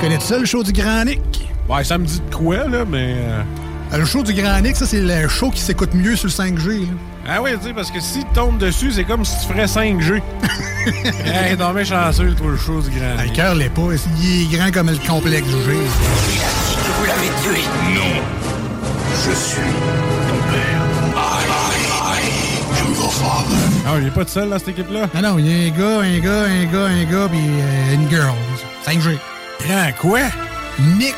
Tu connais ça le show du Grand Nick? Ouais, ça me dit de quoi, là, mais. euh, Le show du Grand Nick, ça c'est le show qui s'écoute mieux sur le 5G. là. Ah oui, tu sais, parce que si tu tombes dessus, c'est comme si tu ferais 5G. hey, non, mais chanceux, toi, le show du grand. Ah, Le cœur l'est pas, il est grand comme le complexe du G. Vous l'avez tué Non. Je suis ton père. I, I, I am your father. Ah, il est pas tout seul dans cette équipe-là? Non, non, il y a un gars, un gars, un gars, un gars, puis euh, une girl. 5G. Grand quoi? Nick,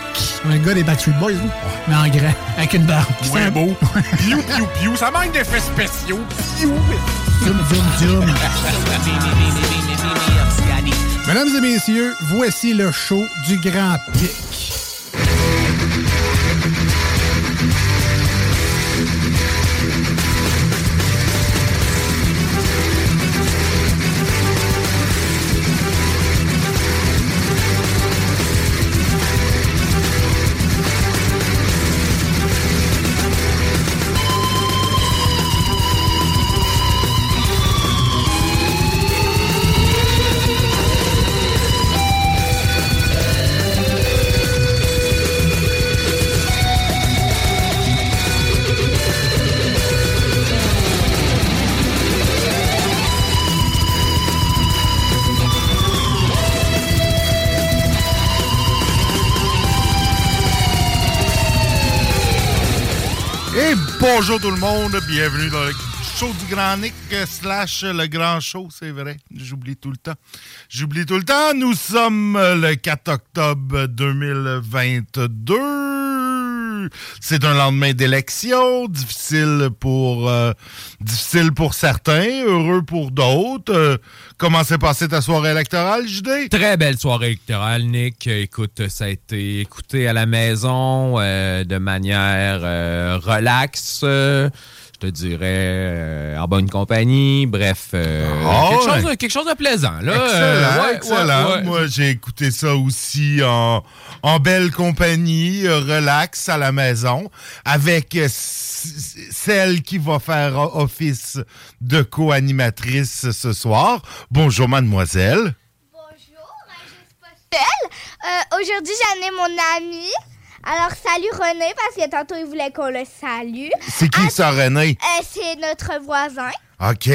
un gars des Backstreet Boys, là. mais en grand, avec une barbe. C'est Ouais, un beau. Piou, piou, piou. Ça manque d'effets spéciaux. Piou. Zoom, zoom, zoom. Mesdames et messieurs, voici le show du Grand Pic. Bonjour tout le monde, bienvenue dans le show du Grand Nick slash le Grand Show, c'est vrai, j'oublie tout le temps. J'oublie tout le temps, nous sommes le 4 octobre 2022. C'est un lendemain d'élection, difficile pour euh, difficile pour certains, heureux pour d'autres. Euh, comment s'est passée ta soirée électorale, JD? Très belle soirée électorale, Nick. Écoute, ça a été écouté à la maison euh, de manière relaxe. Je te dirais euh, en bonne compagnie. Bref, euh, Ah quelque, chose, de- quelque chose de plaisant. Là. Excellent, Euh, ouais, excellent. ouais, ouais. Moi, j'ai écouté ça aussi en, en belle compagnie, relax à la maison, avec celle qui va faire office de co-animatrice ce soir. Bonjour, mademoiselle. Euh, Aujourd'hui, j'en ai mon ami. Alors, salut René, parce que tantôt, il voulait qu'on le salue. C'est qui ça, René? Euh, c'est notre voisin. OK.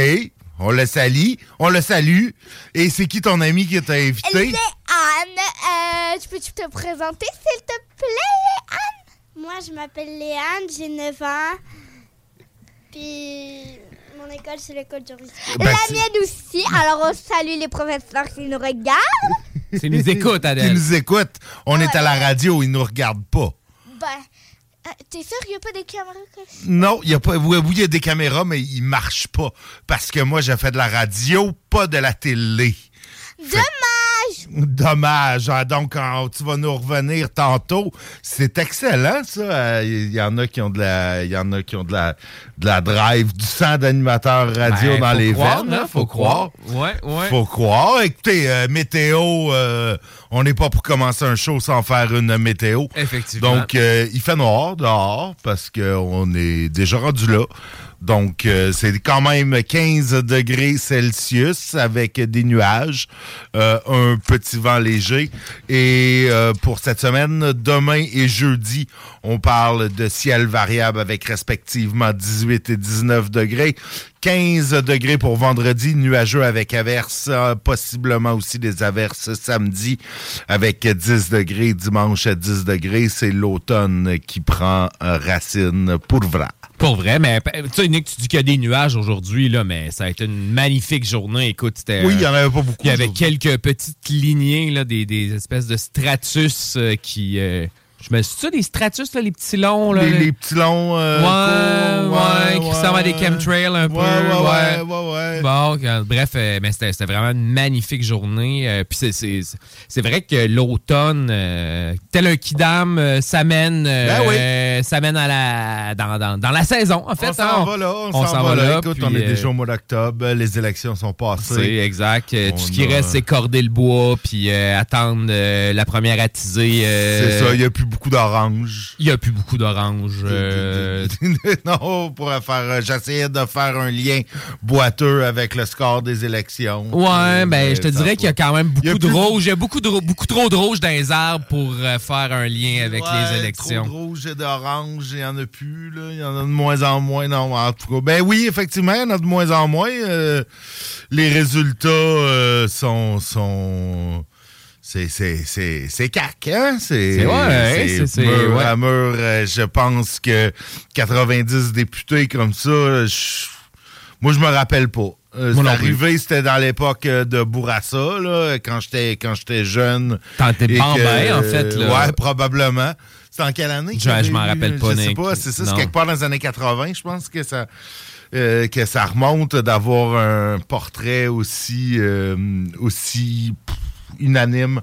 On le salue. On le salue. Et c'est qui ton ami qui t'a invité? C'est Anne. Euh, tu peux-tu te présenter, s'il te plaît, Anne? Moi, je m'appelle Léane, j'ai 9 ans. Puis, mon école, c'est l'école juridique. Ben, La mienne aussi. Alors, on salue les professeurs qui nous regardent. Tu nous écoutes, Qui Adèle. nous écoute. On est à la radio, ils nous regardent pas. Ben, euh, t'es sûr qu'il n'y a pas des caméras comme ça? Non, il y a pas. Oui, il y a des caméras, mais ils marchent pas. Parce que moi, j'ai fait de la radio, pas de la télé. Dommage! Dommage. Ah, donc, quand tu vas nous revenir tantôt, c'est excellent, ça. Euh, Il y en a qui ont de la, il y en a qui ont de la, de la drive, du sang d'animateur radio Ben, dans les croire, veines. hein, faut croire. Ouais, ouais. Faut croire. Écoutez, euh, météo, euh, on n'est pas pour commencer un show sans faire une météo. Effectivement. Donc, euh, il fait noir dehors parce qu'on est déjà rendu là. Donc, euh, c'est quand même 15 degrés Celsius avec des nuages, euh, un petit vent léger. Et euh, pour cette semaine, demain et jeudi, on parle de ciel variable avec respectivement 18 18 et 19 degrés. 15 degrés pour vendredi, nuageux avec averses, euh, possiblement aussi des averses samedi avec 10 degrés, dimanche à 10 degrés. C'est l'automne qui prend euh, racine pour vrai. Pour vrai, mais tu sais, Nick, tu dis qu'il y a des nuages aujourd'hui, là, mais ça a été une magnifique journée. Écoute, c'était. Oui, il n'y en avait pas beaucoup. Il y avait quelques petites lignées, là, des, des espèces de stratus euh, qui. euh, je me suis des stratus, là, les petits longs, là. Les, les petits longs. euh, ouais, courts, ouais, qui ressemblent à des chemtrails un peu. Ouais, ouais, ouais, ouais, ouais. Bon, bref, euh, mais c'était vraiment une magnifique journée. euh, Puis c'est- c'est c'est vrai que l'automne, euh, tel un kidam, ça mène, euh, Ben oui. à la, dans, dans, dans la saison, en fait. On s'en hein. va là, on, s'en va, là. Écoute, puis, on est déjà au mois d'octobre, les élections sont c'est passées. exact. Euh, Tout ce qui a- reste, c'est corder le bois, puis attendre la première attisée. C'est ça, il n'y a plus beaucoup d'oranges. Il n'y a plus beaucoup d'oranges. euh, non, pour faire. euh, J'essayais de faire un lien boiteux avec le score des élections. Ouais, ben, je te Euh, dirais qu'il y a quand même beaucoup de plus- rouge. Il y a beaucoup, de, beaucoup trop de rouge dans les arbres pour euh, faire un lien avec Ouais, les Trop élections. de rouge et d'orange, il n'y en a plus. Là. Il y en a de moins en moins. Non, en tout cas. Ben oui, effectivement, il y en a de moins en moins. Euh, les résultats euh, sont. sont c'est, cac, hein? C'est, ouais, c'est- c'est- mur ouais. à mur. Euh, je pense que 90 députés comme ça, je- moi, je me rappelle pas. Euh, c'est arrivé, c'était dans l'époque euh, de Bourassa, là, quand j'étais jeune. T'en étais pas bien, en fait, là. Ouais, probablement. C'est en quelle année? Je- je m'en rappelle pas, Je sais pas, c'est ça, c'est quelque part dans les années 80, je pense que ça, euh, que ça remonte d'avoir un portrait aussi, euh, aussi pff, unanime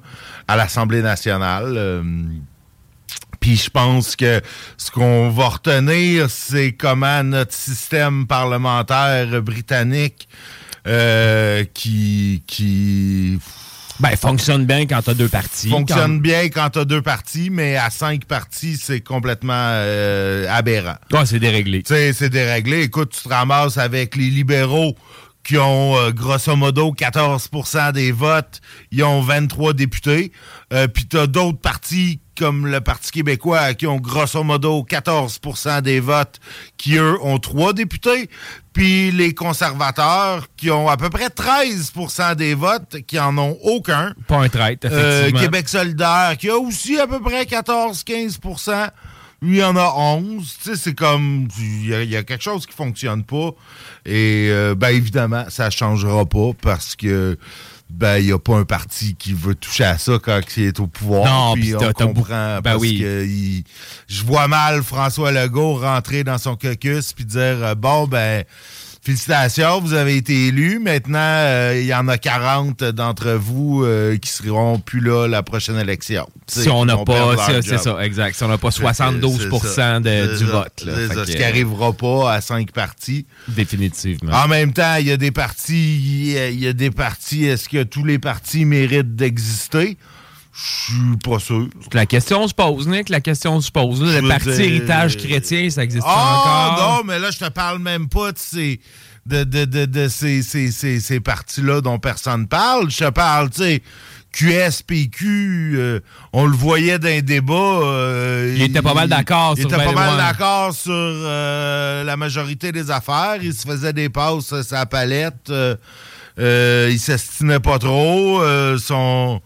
à l'Assemblée nationale. Euh, puis je pense que ce qu'on va retenir, c'est comment notre système parlementaire britannique euh, qui, qui Ben, fonctionne bien quand t'as deux parties. fonctionne bien quand tu as deux parties, mais à cinq parties, c'est complètement euh, aberrant. Ouais, c'est déréglé. C'est déréglé. Écoute, tu te ramasses avec les libéraux qui ont euh, grosso modo 14% des votes, ils ont 23 députés. Euh, Puis tu as d'autres partis comme le Parti québécois qui ont grosso modo 14% des votes, qui eux ont trois députés. Puis les conservateurs qui ont à peu près 13% des votes, qui en ont aucun. Pas un traître, Euh, effectivement. Québec solidaire, qui a aussi à peu près 14-15 Lui, il en a 11. Tu sais, c'est comme. Il y, y a quelque chose qui fonctionne pas. Et, euh, ben, évidemment, ça changera pas parce que. Ben, il n'y a pas un parti qui veut toucher à ça quand il est au pouvoir. Non, puis on comprend. ben parce oui. que il- je vois mal François Legault rentrer dans son caucus puis dire euh, Bon, ben, félicitations, vous avez été élu. Maintenant, euh, il y en a 40 d'entre vous euh, qui seront plus là la prochaine élection. Si on n'a pas, c'est ça, exact. Si on n'a pas C'est 72 ça. de- du ça. vote. là. Ça, ce qui n'arrivera pas à cinq partis. Définitivement. En même temps, il y a des partis, il y a- il y, a des partis, est-ce que tous les partis méritent d'exister? Je suis pas sûr. La question se pose, Nick. La question se pose. là. Le parti dire- héritage chrétien, ça existe Ah encore? non, mais là, je te parle même pas de ces, de, de, de, de ces, ces, ces, ces partis-là dont personne parle. Je te parle, tu sais, QSPQ, euh, on le voyait dans les débats. euh, Il était pas mal d'accord Il sur était ben pas mal d'accord sur euh, la majorité des affaires. Il se faisait des passes à sa palette. euh, euh, il s'estimait pas trop. euh, son...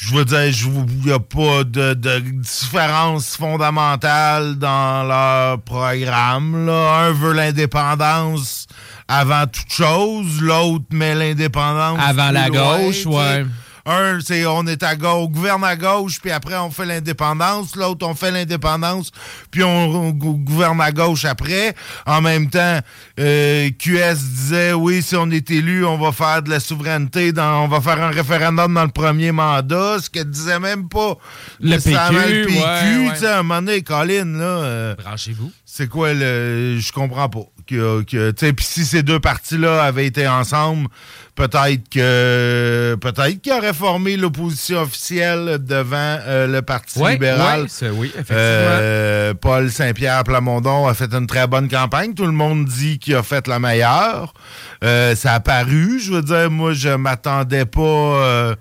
Je veux dire, il n'y a pas de, de différence fondamentale dans leur programme. Là. Un veut l'indépendance avant toute chose, l'autre met l'indépendance Avant la loin, gauche, ouais. Un, c'est on est à gauche, on gouverne à gauche, puis après on fait l'indépendance. L'autre, on fait l'indépendance, puis on, on gou- gouverne à gauche après. En même temps, euh, QS disait oui, si on est élu, on va faire de la souveraineté, dans, on va faire un référendum dans le premier mandat, ce que disait même pas Le PQ, le PQ. ouais, ouais. À un moment donné, Colin, là. euh, Branchez-vous. c'est quoi le. Je comprends pas. Que, que, tu sais, Puis si ces deux partis-là avaient été ensemble, peut-être que. Peut-être qu'ils auraient formé l'opposition officielle devant euh, le Parti libéral. oui, effectivement. Euh, Paul Saint-Pierre Plamondon a fait une très bonne campagne. Tout le monde dit qu'il a fait la meilleure. Euh, ça a paru. Je veux dire, moi, je m'attendais pas.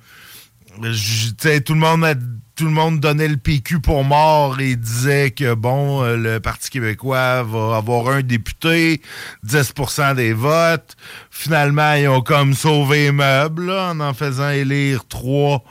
je- tu sais, tout le monde a- tout le monde donnait le PQ pour mort et disait que bon, euh, le Parti québécois va avoir un député, 10% des votes. Finalement, ils ont comme sauvé les meubles en en faisant élire trois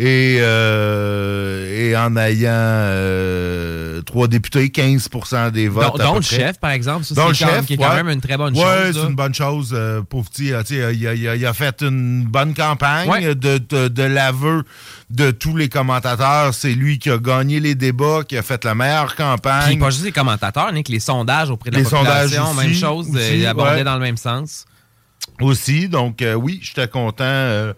et, euh, et en ayant euh, trois députés, 15% des votes. Dont, à dont peu le près. chef, par exemple. Ça, Dont le c'est chef, qui est quand ouais. même une très bonne Ouais, chose. c'est là. une bonne chose. euh, pauvre petit, euh, il, a, il a- il a- il a- il a fait une bonne campagne Ouais. de, de, de l'aveu de tous les commentateurs. C'est lui qui a gagné les débats, qui a fait la meilleure Puis campagne. pas juste les commentateurs, Nick, les sondages auprès de la Les sondages population, aussi, même chose, aussi, abordaient ouais. dans le même sens. aussi. Donc, oui, j'étais content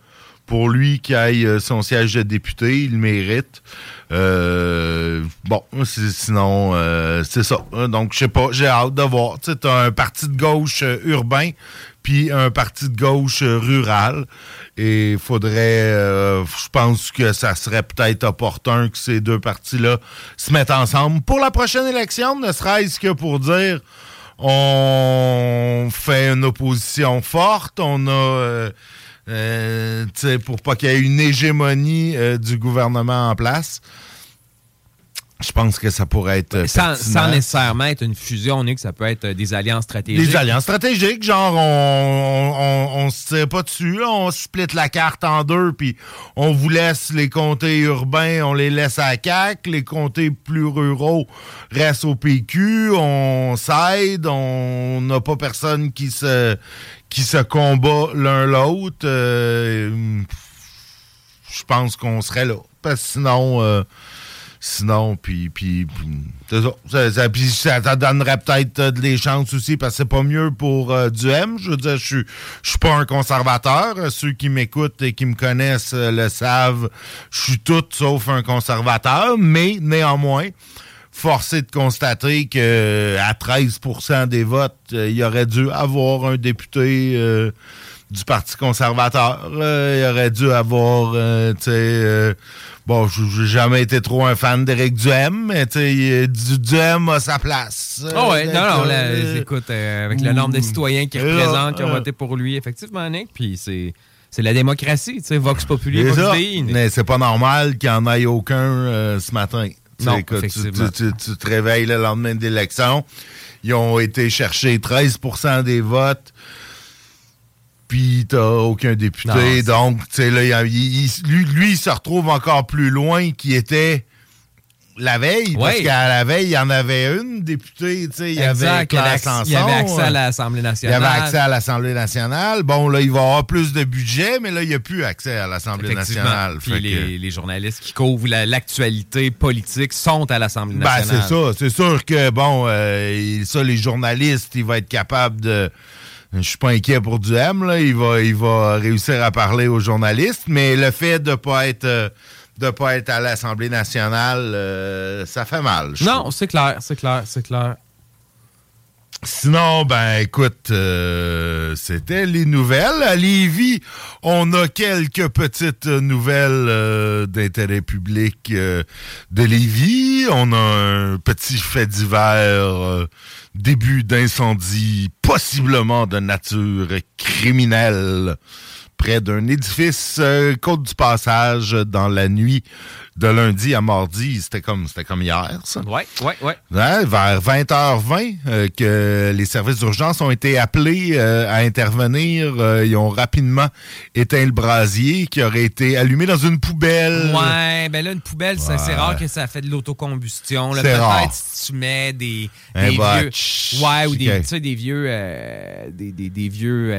pour lui qui aille euh, son siège de député. Il mérite. Euh, bon, sinon, euh, c'est ça. Donc, je sais pas, j'ai hâte de voir. Tu t'as un parti de gauche urbain, puis un parti de gauche rural. Et il faudrait, je pense que ça serait peut-être opportun que ces deux partis-là se mettent ensemble pour la prochaine élection, ne serait-ce que pour dire on fait une opposition forte, on a, euh, pour pas qu'il y ait une hégémonie euh, du gouvernement en place. Je pense que ça pourrait être euh, Sans, nécessairement être une fusion, Nick, ça peut être des alliances stratégiques. Des alliances stratégiques, genre on, on, on se tire pas dessus, là, on split la carte en deux, puis on vous laisse les comtés urbains, on les laisse à la CAQ, les comtés plus ruraux restent au PQ, on s'aide, on n'a pas personne qui se qui se combat l'un l'autre. euh, je pense qu'on serait là. Parce que sinon, euh, sinon, puis, puis, ça. Donnerait peut-être euh, des chances aussi, parce que c'est pas mieux pour euh, du M. Je veux dire, je suis, je suis pas un conservateur. Ceux qui m'écoutent et qui me connaissent le savent. Je suis tout sauf un conservateur, mais néanmoins, forcé de constater que à 13% des votes, euh, il aurait dû avoir un député euh, du Parti conservateur. Euh, il aurait dû avoir, euh, tu sais, euh, bon, j'ai jamais été trop un fan d'Éric Duhem, mais tu sais, Duhem a sa place. Ah ouais, non, non, là, écoute, avec le nombre de citoyens qui représentent, qui ont voté pour lui, effectivement, Nick, puis c'est... C'est la démocratie, tu sais, Vox Populi, Vox. Mais c'est pas normal qu'il n'y en ait aucun euh, ce matin. Tu Non, te réveilles le lendemain de l'élection. Ils ont été chercher 13% des votes. Puis t'as aucun député. Non, donc, tu sais, là, il- il- lui, lui, il se retrouve encore plus loin qu'il était la veille. Parce qu'à la veille, il y en avait une députée. Tu sais, il y avait il y Claire avait accès- Sanson, il y avait accès à euh, l'Assemblée il y nationale. avait accès à l'Assemblée nationale. Bon, là, il va avoir plus de budget, mais là, il n'y a plus accès à l'Assemblée nationale. Puis Fait les, que- les journalistes qui couvrent la- l'actualité politique sont à l'Assemblée Ben, nationale. c'est ça. C'est sûr que, bon, euh, ça, les journalistes, il va être capable de. Je suis pas inquiet pour Duhem, là. Il va, il va réussir à parler aux journalistes, mais le fait de pas être. De pas être à l'Assemblée nationale, euh, ça fait mal. Non, c'est clair, c'est clair, c'est clair. Sinon, ben écoute, euh, c'était les nouvelles. À Lévis, on a quelques petites nouvelles euh, d'intérêt public euh, de Lévis. On a un petit fait divers, début d'incendie possiblement de nature criminelle près d'un édifice euh, Côte du Passage dans la nuit de lundi à mardi. C'était comme, c'était comme hier, ça. Ouais, ouais, ouais. Hein, vers 20h20 euh, que les services d'urgence ont été appelés euh, à intervenir. Euh, ils ont rapidement éteint le brasier qui aurait été allumé dans une poubelle. Ouais, ben là, une poubelle, ça, c'est rare que ça fait de l'autocombustion. Peut-être si tu mets des, des botch. vieux. Ouais, ou des, Ok. tu sais, des vieux, des, des- des vieux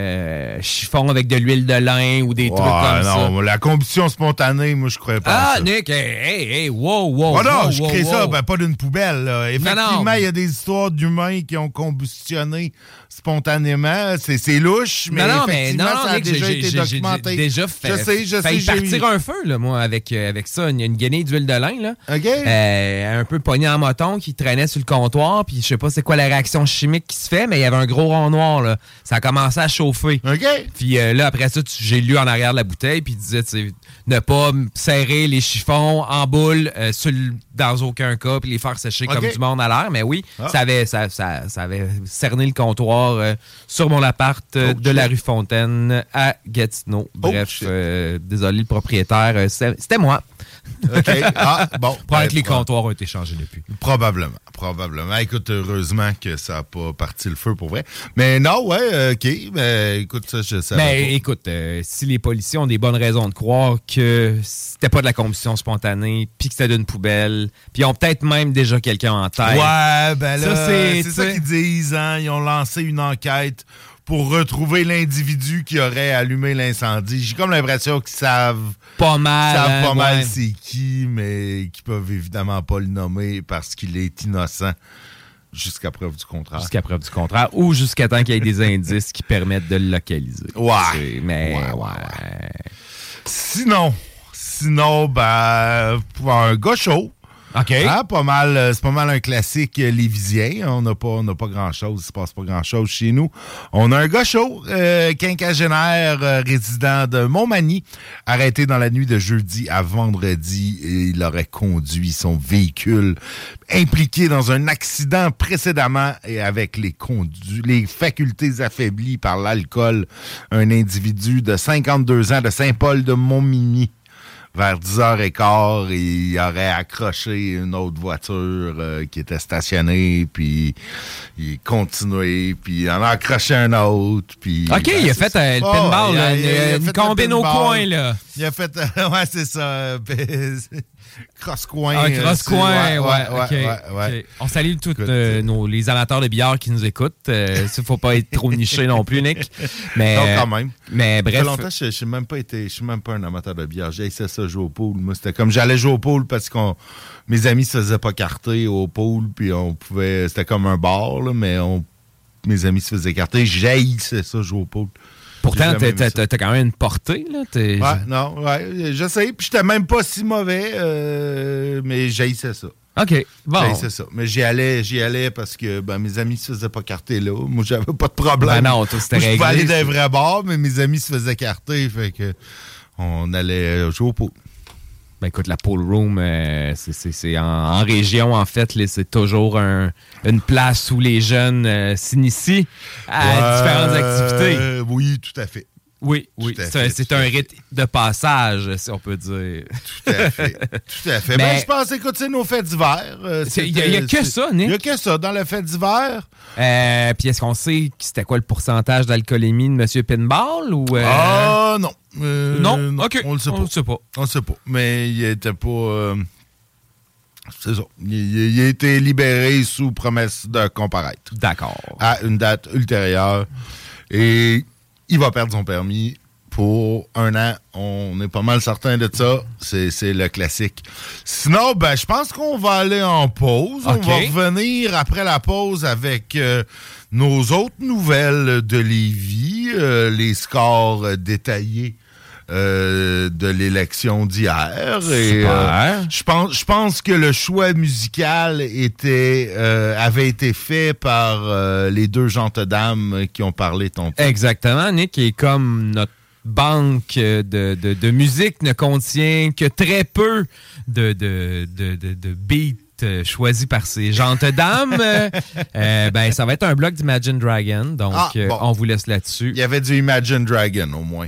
chiffons avec de l'huile de lin ou des trucs comme ça. non, la combustion spontanée, moi, je croyais pas Ah, ça. Hey, hey, wow, wow. Oh non, wow, je wow, crée ça, wow. ben, pas d'une poubelle. là. Effectivement, il y a des histoires d'humains qui ont combustionné spontanément. C'est louche, mais non, non, mais effectivement, non, non, ça a déjà été documenté. déjà fait, je sais, je sais, partir un feu, là, moi, avec, euh, avec ça. Une, une guenille d'huile de lin, là. OK. Euh, un peu pogné en moton qui traînait sur le comptoir, puis je sais pas c'est quoi la réaction chimique qui se fait, mais il y avait un gros rond noir, là. Ça a commencé à chauffer. OK. Puis euh, là, après ça, j'ai lu en arrière de la bouteille, puis il disait, tu sais, ne pas serrer les chiffons en boule euh, sur dans aucun cas, puis les faire sécher comme du monde à l'air. Mais oui, Ah. ça, avait, ça, ça- ça avait cerné le comptoir euh, sur mon appart euh, Oh, de la rue Fontaine à Gatineau. Bref, shit. euh, désolé le propriétaire, c'était moi. OK. Ah, bon. Probablement ben, que les comptoirs ont été changés depuis. Probablement. Probablement. Écoute, heureusement que ça n'a pas parti le feu pour vrai. Mais non, ouais, euh, OK. Mais écoute, ça, je savais Mais pas. écoute, euh, si les policiers ont des bonnes raisons de croire que c'était pas de la combustion spontanée, puis que c'était d'une poubelle, puis ils ont peut-être même déjà quelqu'un en tête. Ouais, ben là, c'est- ça qu'ils disent, hein. Ils ont lancé une enquête pour retrouver l'individu qui aurait allumé l'incendie. J'ai comme l'impression qu'ils savent, Pas mal. savent hein, pas mal ouais. c'est qui, mais qu'ils peuvent évidemment pas le nommer parce qu'il est innocent jusqu'à preuve du contraire. Jusqu'à preuve du contraire, ou jusqu'à temps qu'il y ait des indices qui permettent de le localiser. Ouais. Mais Ouais, ouais, ouais, Sinon, sinon, ben, pour un gars chaud. Hein, pas mal, euh, c'est pas mal un classique euh, lévisien. On n'a pas, pas grand-chose, il se passe pas grand-chose chez nous. On a un gars chaud, euh, quinquagénaire, euh, résident de Montmagny, arrêté dans la nuit de jeudi à vendredi. Et il aurait conduit son véhicule impliqué dans un accident précédemment et avec les, condu- les facultés affaiblies par l'alcool. Un individu de 52 ans de Saint-Paul de Montmigny vers 10h15, il aurait accroché une autre voiture euh, qui était stationnée, puis il continuait, puis il en a accroché un autre, puis... OK, il a fait euh, le Oh, pinball, il a- là, il a- il a une, combine au coin, là. Il a fait... ouais, c'est ça. Euh, cross-coin. Un euh, cross-coin, ouais, ouais, OK, ouais, ouais. OK. On salue tous euh, nos, les amateurs de bière qui nous écoutent. Il ne faut pas être trop niché non plus, Nick. Mais, Non, quand même. Mais Ça fait bref, longtemps je je suis même pas été, je suis même pas un amateur de bière. J'ai essayé ça jouer au pool. Moi, c'était comme j'allais jouer au pool parce que mes amis se faisaient pas carter au pool, puis on pouvait, c'était comme un bar, là, mais on, mes amis se faisaient carter. J'haïssais ça jouer au pool. Pourtant, t'as quand même une portée. Là. Ouais, non, ouais, je sais. Puis j'étais même pas si mauvais, euh, mais j'haïssais ça. OK, bon. J'haïssais ça. Mais j'y allais, j'y allais parce que ben, mes amis se faisaient pas carter là. Moi, j'avais pas de problème. Ben non, toi, c'était Moi, Je pouvais réglé, aller c'est- vrais bars, mais mes amis se faisaient carter. Fait que on allait jouer au pool. Ben écoute, la pool room, euh, c'est- en, en région, en fait, c'est toujours un- une place où les jeunes euh, s'initient à différentes activités. Euh, oui, tout à fait. Oui, oui. Tout C'est un rite de passage, si on peut dire. Tout à fait. Tout à fait. Mais- Ben, je pense, écoute, c'est nos faits d'hiver. C'est- il y a- que ça, Nick? Il y a que ça. Dans le fait d'hiver, Euh, Puis est-ce qu'on sait que c'était quoi le pourcentage d'alcoolémie de M. Pinball ou euh, ah non. Euh, non? ok, On le sait on pas. le sait pas. On le sait pas. Mais il était pas. euh, c'est ça. Il, il- il a été libéré sous promesse de comparaître D'accord. à une date ultérieure. Et il va perdre son permis pour un an. On est pas mal certain de ça. C'est le classique. Sinon, ben, je pense qu'on va aller en pause. On va revenir après la pause avec euh, nos autres nouvelles de Lévis, euh, les scores détaillés. Euh, de l'élection d'hier. Et, euh, Je pense, je pense que le choix musical était, euh, avait été fait par les deux gentes dames qui ont parlé tantôt. Exactement, Nick, et comme notre banque de, de- de musique ne contient que très peu de, de, de, beats choisis par ces gentes dames, euh, ben, ça va être un bloc d'Imagine Dragon. Donc, Ah, bon. on vous laisse là-dessus. Il y avait du Imagine Dragon au moins.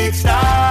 stop.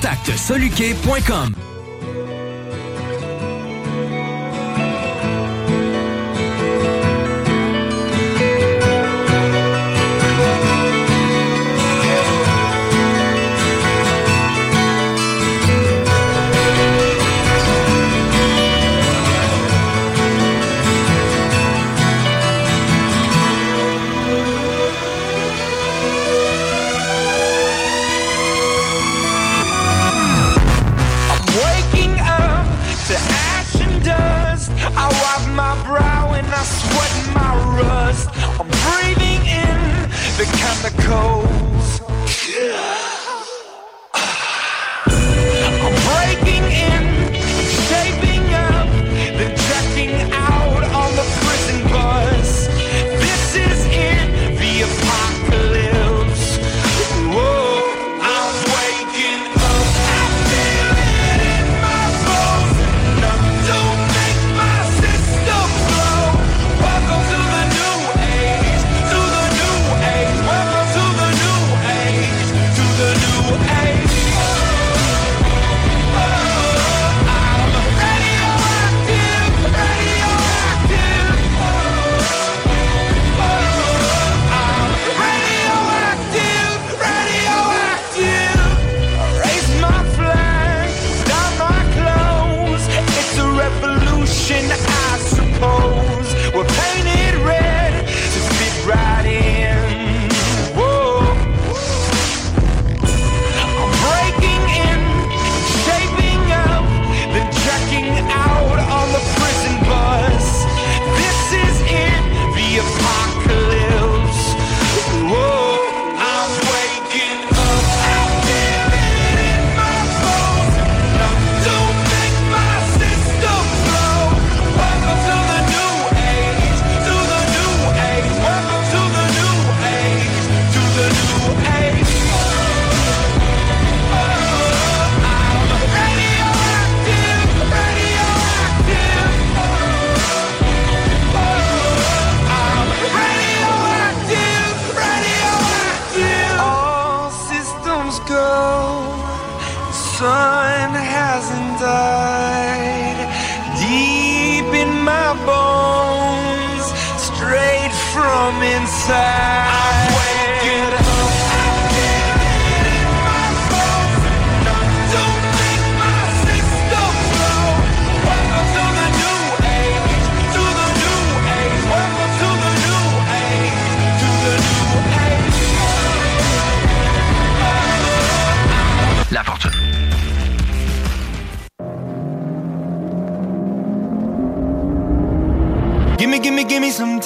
Contact soluquet.com.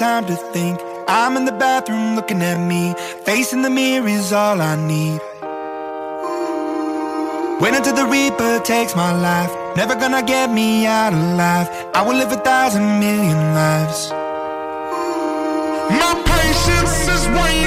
time to think. I'm in the bathroom looking at me. Facing the mirror is all I need. Wait until the Reaper takes my life. Never gonna get me out alive. I will live a thousand million lives. My patience is waning.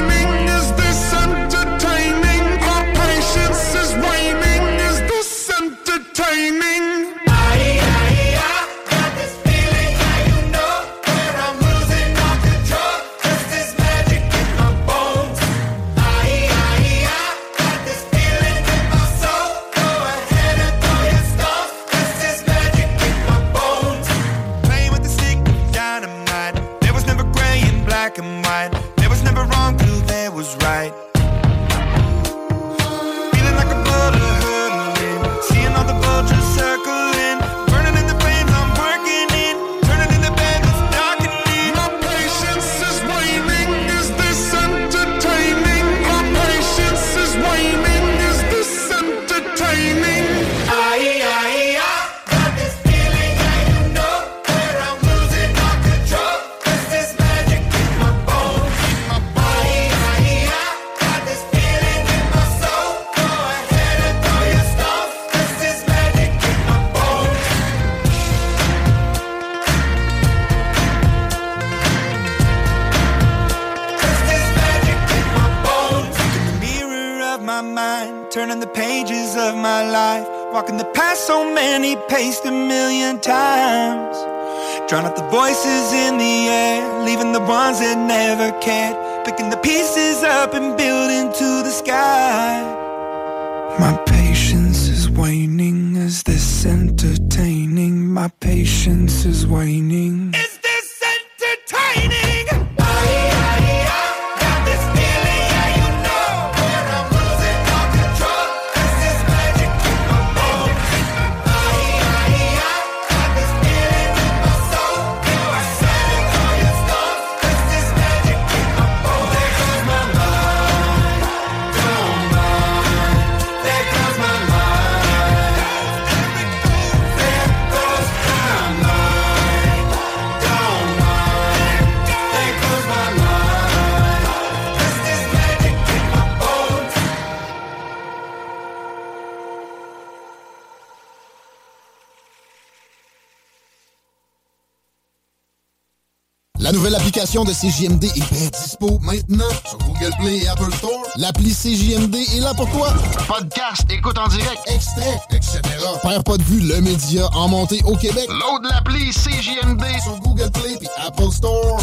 Nouvelle application de CJMD est bien dispo maintenant sur Google Play et Apple Store. L'appli CJMD est là pour toi. Podcast, écoute en direct, extrait, etc. Père pas de vue, le média en montée au Québec. Load l'appli CJMD sur Google Play et Apple Store.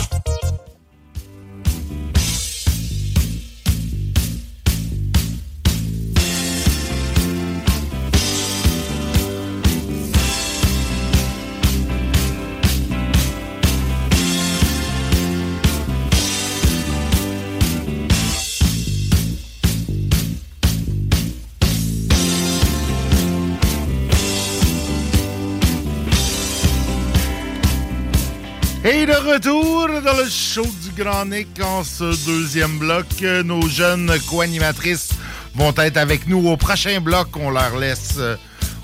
De retour dans le show du Grand Nick en ce deuxième bloc, nos jeunes co-animatrices vont être avec nous au prochain bloc. On leur laisse, euh,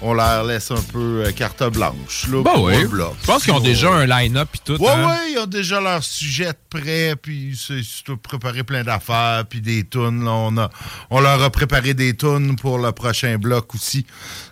on leur laisse un peu euh, carte blanche. Là, Ben oui. Je pense qu'ils ont déjà un line-up et tout. Ouais, hein. ouais, ils ont déjà leur sujet prêt, puis c'est c'est préparé plein d'affaires, puis des tunes. là, on, a, on leur a préparé des tunes pour le prochain bloc aussi.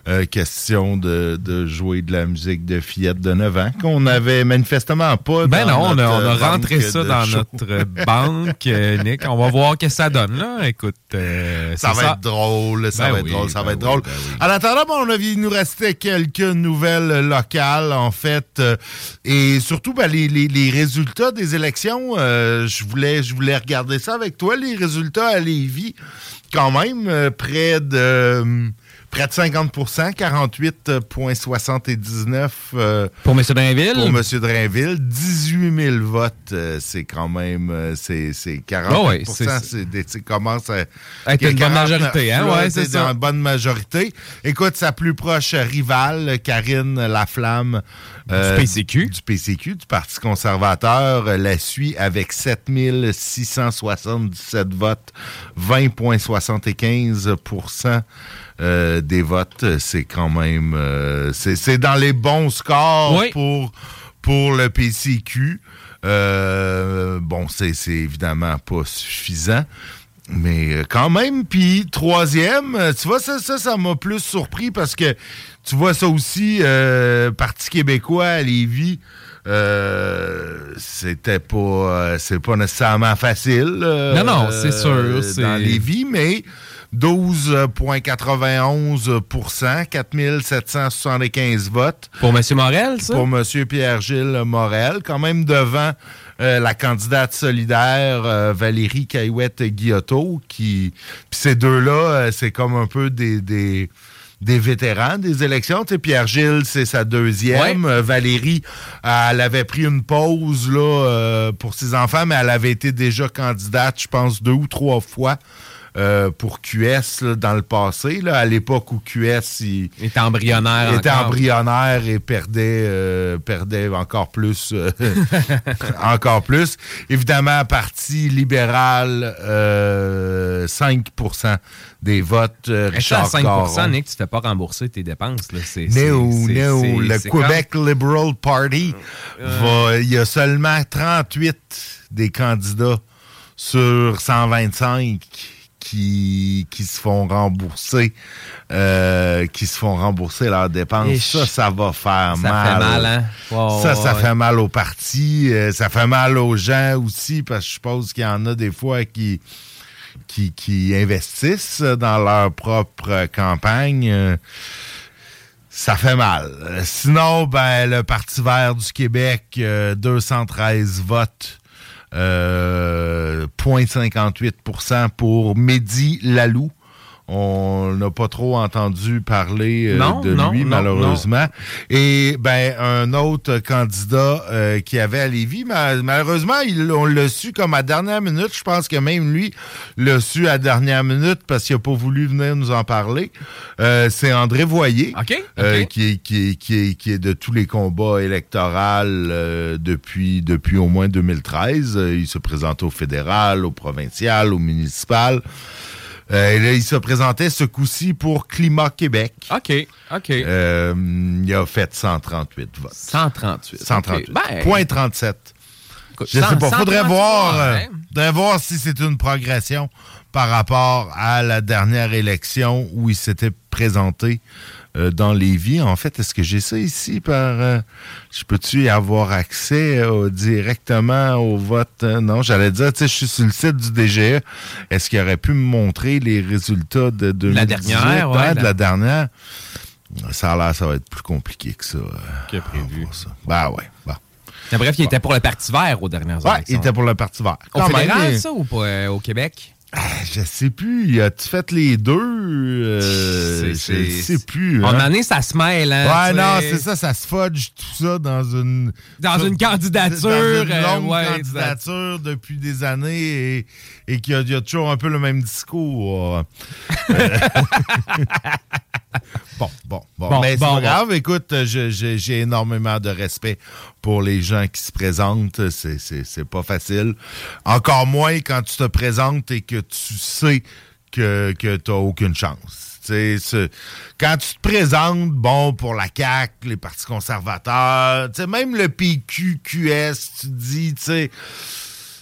Euh, question de, de jouer de la musique de fillettes de 9 ans, qu'on avait manifestement pas Ben dans non, on a, on a rentré ça dans show. notre banque, euh, Nick. On va voir ce que ça donne, là. Écoute, euh, Ça va être drôle, ça Ben va être oui, drôle, ça ben va être oui, drôle. ben oui. En attendant, on a, il nous restait quelques nouvelles locales, en fait, euh, et surtout ben, les, résultats des élections. euh, je voulais, je voulais regarder ça avec toi, les résultats à Lévis, quand même, euh, près de près de 50% 48,79 euh, Pour M. Drainville? Pour M. Drainville, 18 000 votes, euh, c'est quand même, euh, c'est c'est 40 Ah ouais, c'est- commence à Être une bonne 49, majorité, hein? Ouais, c'est ça. une bonne majorité. Écoute, sa plus proche rivale, Karine Laflamme. euh, Du PCQ. Du PCQ, du Parti conservateur, euh, la suit avec 7677 votes, 20,75 euh, des votes. C'est quand même... euh, c'est dans les bons scores Oui. pour, pour le PCQ. Euh, bon, c'est c'est évidemment pas suffisant. Mais quand même, puis troisième, tu vois, ça, ça, ça m'a plus surpris parce que tu vois ça aussi, euh, Parti québécois à Lévis, euh, c'était pas, c'est pas nécessairement facile. Non, non, c'est sûr, c'est- Dans Lévis, mais 12,91% 4775 votes. Pour M. Morel, ça? Pour M. Pierre-Gilles Morel, quand même devant euh, la candidate solidaire euh, Valérie Caillouette-Guillotot, qui... Puis ces deux-là, euh, c'est comme un peu des... des des vétérans des élections. Tu sais, Pierre-Gilles, c'est sa deuxième. Valérie, elle avait pris une pause là, euh, pour ses enfants, mais elle avait été déjà candidate, je pense, deux ou trois fois euh, pour QS là, dans le passé, là, à l'époque où QS il, était embryonnaire. était encore. embryonnaire et perdait, euh, perdait encore plus. euh, encore plus. Évidemment, Parti libéral, euh, 5% des votes. Reste à Richard 5 Caron. Nick, tu fais pas rembourser tes dépenses. Là. C'est, No, c'est- Le Québec Liberal Party, va- il y a seulement 38 des candidats sur 125 qui, qui se font rembourser, euh, qui se font rembourser leurs dépenses. Ça, ça va faire Ça mal. fait mal, hein? Ça, ouais, ça ouais. fait mal aux partis, euh, ça fait mal aux gens aussi, parce que je suppose qu'il y en a des fois qui qui, qui investissent dans leur propre campagne. euh, ça fait mal. Sinon, ben, le Parti vert du Québec, euh, 213 votes, 0,58% pour Mehdi Lalou. On n'a pas trop entendu parler euh, Non, de non, lui, non, malheureusement. Et ben un autre candidat euh, qui avait à Lévis, ma- malheureusement, il- on l'a su comme à dernière minute. Je pense que même lui l'a su à dernière minute parce qu'il n'a pas voulu venir nous en parler. Euh, C'est André Voyer, qui, est, qui, est, qui, est, qui est de tous les combats électoraux depuis, depuis au moins 2013. Euh, il se présente au fédéral, au provincial, au municipal. Euh, et là, il se présentait ce coup-ci pour Climat Québec. OK, OK. Euh, il a fait 138 votes. 138. 138. OK. Ben, Point 37. écoute, Je sais 100, pas. Faudrait 138 voir, voix, euh, hein? faudrait voir si c'est une progression par rapport à la dernière élection où il s'était présenté euh, dans Lévis. En fait, est-ce que j'ai ça ici par... euh, je peux-tu y avoir accès euh, directement au vote? Non, j'allais dire, tu sais, je suis sur le site du DGE. Est-ce qu'il aurait pu me montrer les résultats de 2018? La dernière, ouais, hein, de la- dernière. Ça a l'air, ça va être plus compliqué que ça. Que prévu. Ben ouais, bon. Mais bref, il était pour le Parti vert aux dernières Ouais, élections. il était pour le Parti vert. Au Quand même, fédéral, mais- ça, ou pas, au Québec? Je sais plus. As-tu fait les deux? Euh, C'est- je sais plus. En hein. année, ça se mêle, hein, Ouais, non, c'est ça, ça se fudge tout ça dans une. Dans une candidature, Dans une euh, longue ouais, candidature depuis des années et, et qu'il y, a- il y a toujours un peu le même discours. bon, bon, bon. Bon, Mais c'est bon, pas bon. grave. Écoute, j'ai énormément de respect pour les gens qui se présentent. C'est- pas facile. Encore moins quand tu te présentes et que tu sais que, que tu n'as aucune chance. Quand tu te présentes, bon, pour la CAQ, les partis conservateurs, même le PQ, QS, tu te dis, tu sais,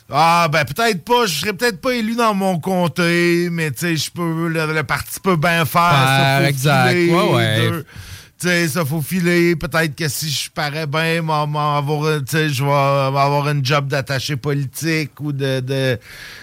ah, ben peut-être pas, je serais peut-être pas élu dans mon comté, mais tu sais, je peux, le, le parti peut bien faire. faut exact, ouais, ouais. de- tu sais, ça faut filer. Peut-être que si je parais bien, sais, je vais avoir une job d'attaché politique ou de, de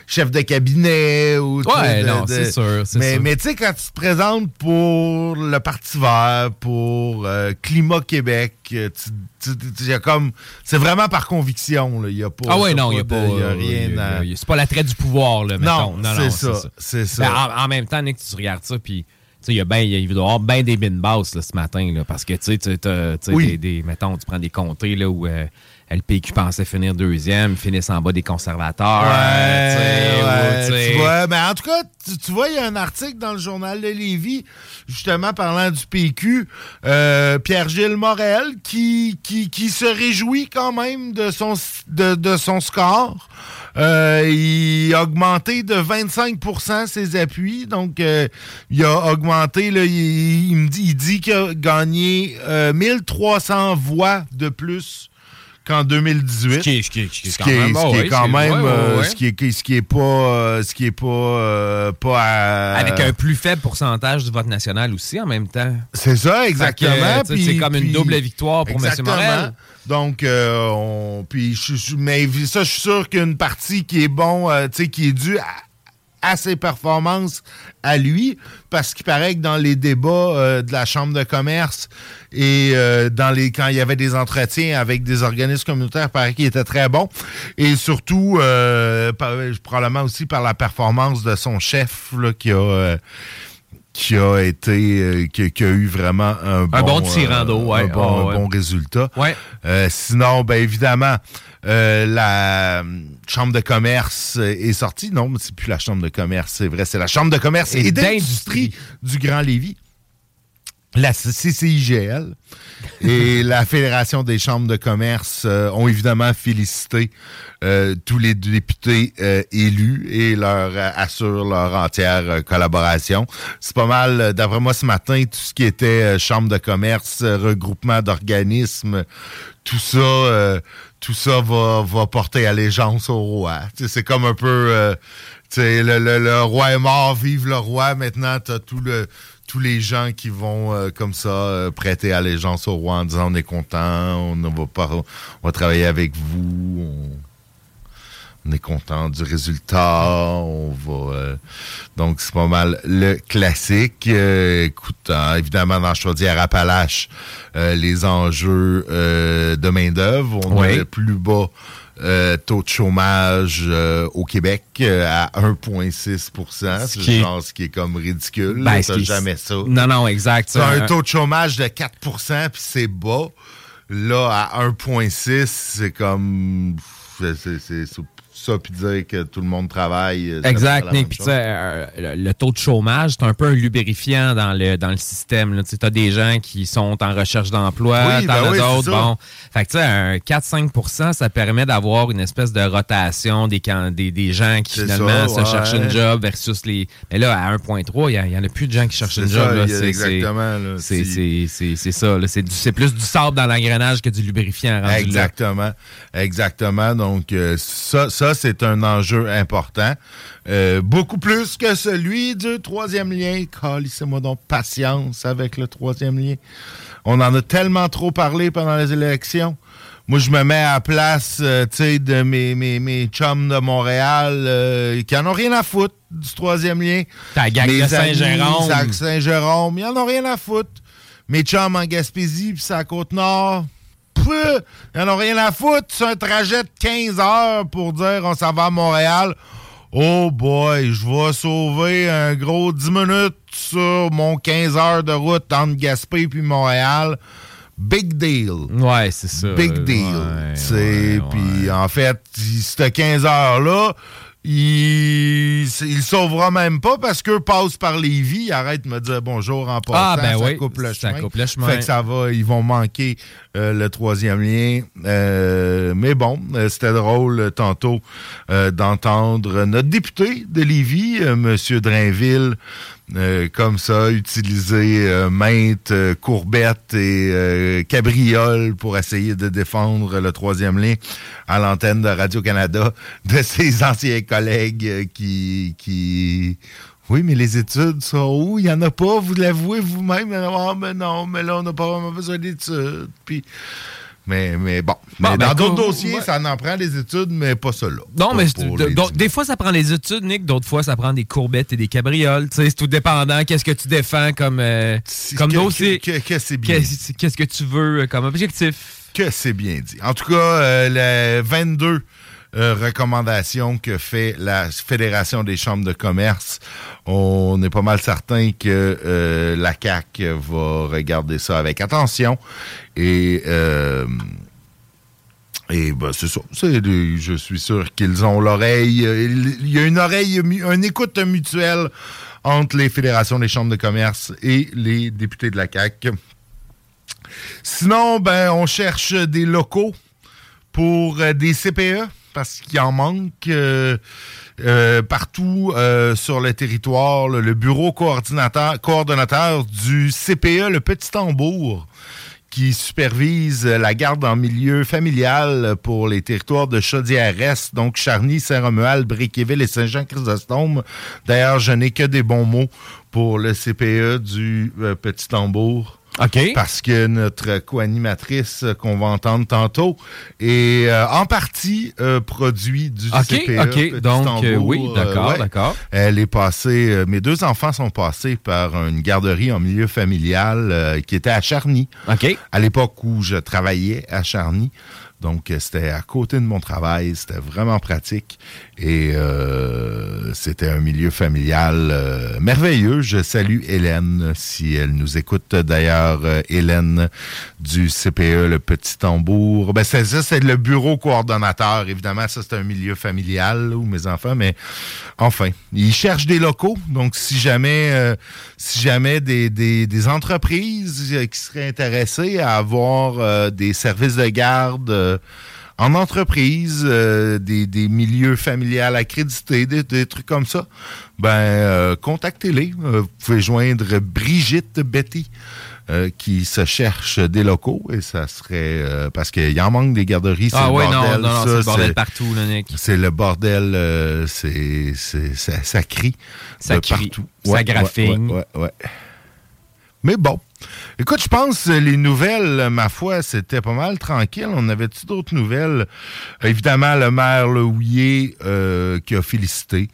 chef de cabinet. Ou, Ouais, de- non, c'est sûr, mais. Mais tu sais, quand tu te présentes pour le Parti vert, pour euh, Climat Québec, euh, tu- tu- tu- il y a comme. C'est vraiment par conviction. là. Y a pas. Ah ouais, non, il n'y a pas. y a euh, rien à- C'est pas l'attrait du pouvoir, là, mettons. Non, c'est ça, c'est ça. Ben, en, en même temps, Nick, tu regardes ça, puis. Il y a ben, il doit y avoir bien des bin basses là, ce matin, là, parce que tu sais, Oui. des, des- mettons, tu prends des comtés là, où euh, LPQ pensait finir deuxième, ils finissent en bas des conservateurs. Ouais, ouais, tu vois, mais en tout cas, tu, tu vois, il y a un article dans le journal de Lévis, justement parlant du PQ, euh, Pierre-Gilles Morel, qui, qui, qui se réjouit quand même de son, de, de son score. Euh, il a augmenté de 25% ses appuis. Donc, euh, il a augmenté, là, il, il me dit, il dit qu'il a gagné euh, 1300 voix de plus qu'en 2018. Ce qui est, ce qui est- ce qui est Ce quand même, ce qui est oui, quand c'est- même, ouais, ouais, ouais. ce qui est, ce qui est pas, euh, ce qui est pas, euh, pas à- Avec un plus faible pourcentage du vote national aussi en même temps. C'est ça, exactement. puis- c'est comme une double victoire pour M. Morel. Donc, euh, on, puis je- ça, je suis sûr qu'une partie qui est bon, euh, tu sais, qui est due à, ses performances à lui, parce qu'il paraît que dans les débats euh, de la Chambre de commerce et euh, dans les quand il y avait des entretiens avec des organismes communautaires, il paraît qu'il était très bon. Et surtout, euh, probablement aussi par la performance de son chef, là, qui a... euh, qui a été euh, qui, qui a eu vraiment un bon, bon tirant d'eau, ouais. un bon, Ah, un bon résultat. Ouais. Euh, sinon, ben évidemment, euh, la euh, chambre de commerce est sortie. Non, mais c'est plus la chambre de commerce, c'est vrai, c'est la chambre de commerce et, Et d'industrie du Grand Lévis. La CCIGL et la Fédération des chambres de commerce euh, ont évidemment félicité euh, tous les députés euh, élus et leur assurent leur entière collaboration. C'est pas mal, d'après moi ce matin, tout ce qui était euh, chambre de commerce, regroupement d'organismes, tout ça, euh, tout ça va, va porter allégeance au roi. C'est comme un peu, euh, tu sais, le, le- le roi est mort, vive le roi. Maintenant, t'as tout le tous les gens qui vont euh, comme ça euh, prêter allégeance au roi en disant on est content, on ne va pas, on va travailler avec vous, on, on est content du résultat, on va euh, donc c'est pas mal le classique. Euh, écoute, hein, évidemment dans Chaudière-Appalaches, les enjeux de main d'œuvre, on Oui. le plus bas euh, taux de chômage euh, au Québec euh, à 1,6% C'est qui genre ce qui est comme ridicule. Ben, ce jamais ça. Non, non, exact. T'as un taux de chômage de 4% puis c'est bas. Là, à 1,6, c'est comme... c'est- c'est- C'est c'est ça, puis dire que tout le monde travaille. euh, Exact, Nick. Puis, euh, le, le taux de chômage, c'est un peu un lubrifiant dans le, dans le système. Tu as des gens qui sont en recherche d'emploi, Oui, t'en ben as oui, d'autres. Bon, fait que tu sais, un 4-5% ça permet d'avoir une espèce de rotation des, can- des, des gens qui finalement ça, se cherchent une job versus les. Mais là, à 1,3, il n'y en a plus de gens qui cherchent une ça, job. là. C'est- exactement, c'est- C'est si- c'est- c'est- c'est ça. là. C'est du- c'est plus du sable dans l'engrenage que du lubrifiant. rendu là. Exactement. Exactement. Donc, euh, ça, ça c'est un enjeu important. Euh, beaucoup plus que celui du troisième lien. Calissez-moi donc patience avec le troisième lien. On en a tellement trop parlé pendant les élections. Moi, je me mets à la place, euh, tu sais, de mes, mes, mes chums de Montréal euh, qui en ont rien à foutre du troisième lien. Ta gang Mes de Saint-Jérôme. Saint-Jérôme, ils en ont rien à foutre. Mes chums en Gaspésie, puis c'est à Côte-Nord. Ils en ont rien à foutre. C'est un trajet de 15 heures pour dire on s'en va à Montréal. Oh boy, je vais sauver un gros 10 minutes sur mon 15 heures de route entre Gaspé puis Montréal. Big deal. Ouais, c'est ça. Big deal. Ouais, Puis en fait, cette 15 heures-là, il, il sauvera même pas parce qu'eux passent par Lévis, ils arrêtent de me dire bonjour en passant, Ah, ben ça oui, coupe le ça chemin. coupe le chemin. Fait que ça va, ils vont manquer euh, le troisième lien. Euh, mais bon, euh, c'était drôle tantôt euh, d'entendre notre député de Lévis, M. Drainville, euh, comme ça, utiliser euh, maintes euh, courbettes et euh, cabrioles pour essayer de défendre le troisième lien à l'antenne de Radio-Canada de ses anciens collègues qui... qui oui, mais les études sont où? Il n'y en a pas, vous l'avouez vous-même. Ah, mais non, mais là, on n'a pas vraiment besoin d'études. Puis, mais, mais bon. Bon, Mais ben, dans d'autres dossiers, Ouais. ça en prend des études, mais pas cela. Non, mais pour donc, des fois, ça prend les études, Nick. D'autres fois, ça prend des courbettes et des cabrioles. C'est tout dépendant. Qu'est-ce que tu défends comme, euh, comme que- dossier? que- que Qu'est-ce que tu veux euh, comme objectif? Que c'est bien dit. En tout cas, euh, les 22 euh, recommandations que fait la Fédération des chambres de commerce, on est pas mal certain que euh, la CAC va regarder ça avec attention. Et... euh, et ben, c'est ça. Je suis sûr qu'ils ont l'oreille. Il y a une oreille, une écoute mutuelle entre les fédérations des chambres de commerce et les députés de la CAC. Sinon, ben, on cherche des locaux pour des CPE parce qu'il en manque euh, euh, partout euh, sur le territoire. le bureau coordonnateur du CPE, le Petit Tambour, qui supervise la garde en milieu familial pour les territoires de Chaudière-Est, donc Charny, Saint-Romuald, Briqueville et Saint-Jean-Chrysostome. D'ailleurs, je n'ai que des bons mots pour le CPE du Petit Tambour. OK. Parce que notre co-animatrice euh, qu'on va entendre tantôt est euh, en partie euh, produit du OK, CPE. OK. Donc, Tambour, oui, d'accord, ouais. d'accord. Elle est passée, mes deux enfants sont passés par une garderie en milieu familial qui était à Charny. OK. À l'époque où je travaillais à Charny. Donc, euh, c'était à côté de mon travail. C'était vraiment pratique. Et euh, c'était un milieu familial euh, merveilleux. Je salue Hélène, si elle nous écoute. D'ailleurs, Hélène du CPE, le Petit Tambour. Ben, c'est ça, c'est le bureau coordonnateur. Évidemment, ça, c'est un milieu familial, où mes enfants, mais enfin, ils cherchent des locaux. Donc, si jamais, si jamais des, entreprises qui seraient intéressées à avoir des services de garde euh, en entreprise, euh, des, des milieux familiales accrédités, des, des trucs comme ça, ben euh, contactez-les. Vous pouvez joindre Brigitte Betty. euh, qui se cherche des locaux et ça serait euh, parce qu'il y en manque des garderies c'est Ah le ouais, non, bordel, non, non, c'est le bordel partout, là, Nick. c'est le bordel euh, c'est c'est ça, ça crie Ça crie, partout ça graffigne. ouais, ouais, ouais. Mais bon. Écoute, je pense euh, les nouvelles, euh, ma foi, c'était pas mal tranquille. On avait-tu d'autres nouvelles? Euh, Évidemment, le maire Lehouillier euh, qui a félicité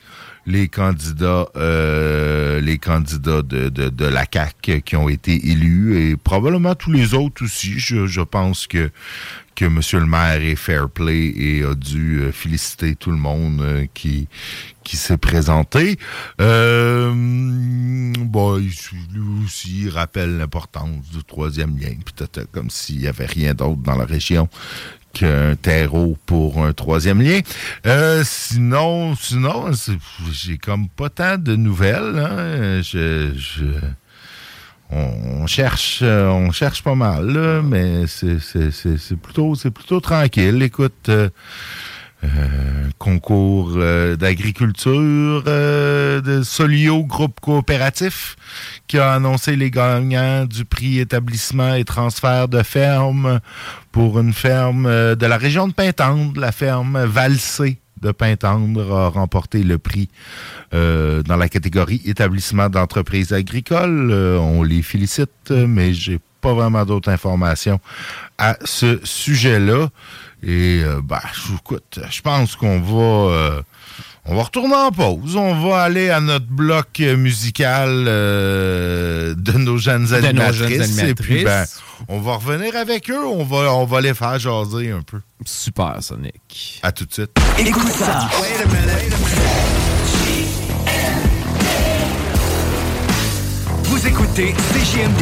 les candidats les candidats de, de, la CAQ qui ont été élus et probablement tous les autres aussi. Je, pense que que M. le maire est fair play et a dû féliciter tout le monde qui qui s'est présenté. Euh, bon, lui aussi rappelle l'importance du troisième lien, puis comme s'il y avait rien d'autre dans la région qu'un terreau pour un troisième lien. Euh, sinon, sinon, j'ai comme pas tant de nouvelles. hein. On, cherche, on cherche pas mal, là, mais c'est plutôt, c'est plutôt tranquille. Écoute. euh, concours euh, d'agriculture euh, de Solio Groupe Coopératif qui a annoncé les gagnants du prix établissement et transfert de ferme pour une ferme euh, de la région de Pintendre, la ferme Valsé de Pintendre a remporté le prix euh, dans la catégorie établissement d'entreprise agricole. Euh, on les félicite, euh, mais j'ai pas vraiment d'autres informations à ce sujet-là. Et euh, bah, je- écoute, je pense qu'on va euh, on va retourner en pause. On va aller à notre bloc musical euh, de nos jeunes animatrices. jeunes Et puis ben, on va revenir avec eux. On va on va les faire jaser un peu. Super, Sonic. À tout de suite. Écoute ça. Vous écoutez CGMD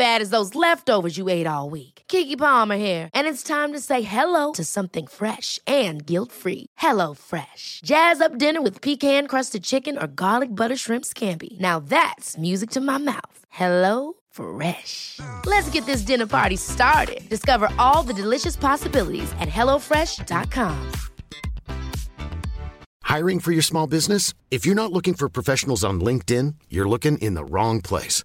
bad as those leftovers you ate all week. Kiki Palmer here, and it's time to say hello to something fresh and guilt-free. Hello Fresh. Jazz up dinner with pecan-crusted chicken or garlic butter shrimp scampi. Now that's music to my mouth. Hello Fresh. Let's get this dinner party started. Discover all the delicious possibilities at hellofresh.com. Hiring for your small business? If you're not looking for professionals on LinkedIn, you're looking in the wrong place.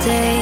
Stay.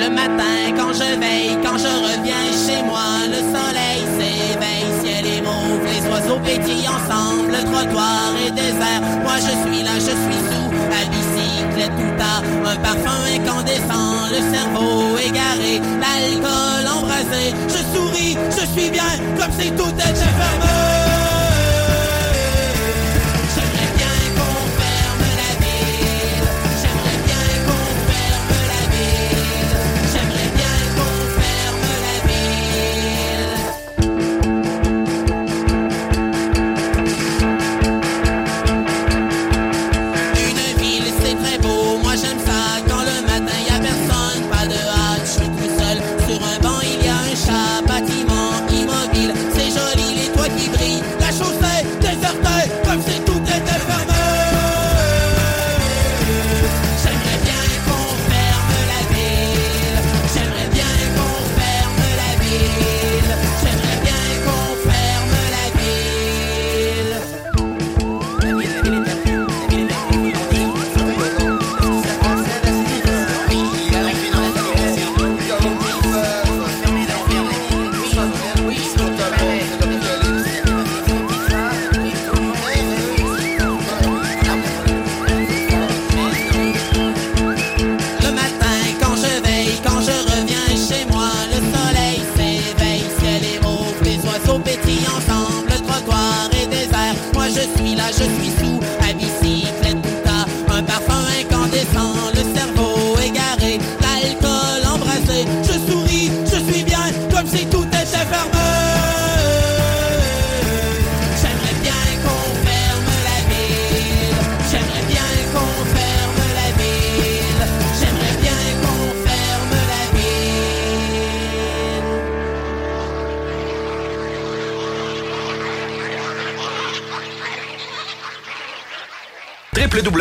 Le matin, quand je veille, quand je reviens chez moi, le soleil s'éveille, ciel est mauve, les oiseaux pétillent ensemble, le trottoir est désert. Moi je suis là, je suis sous la bicyclette tout à un parfum incandescent, le cerveau égaré, l'alcool embrasé. Je souris, je suis bien, comme si tout était fermé.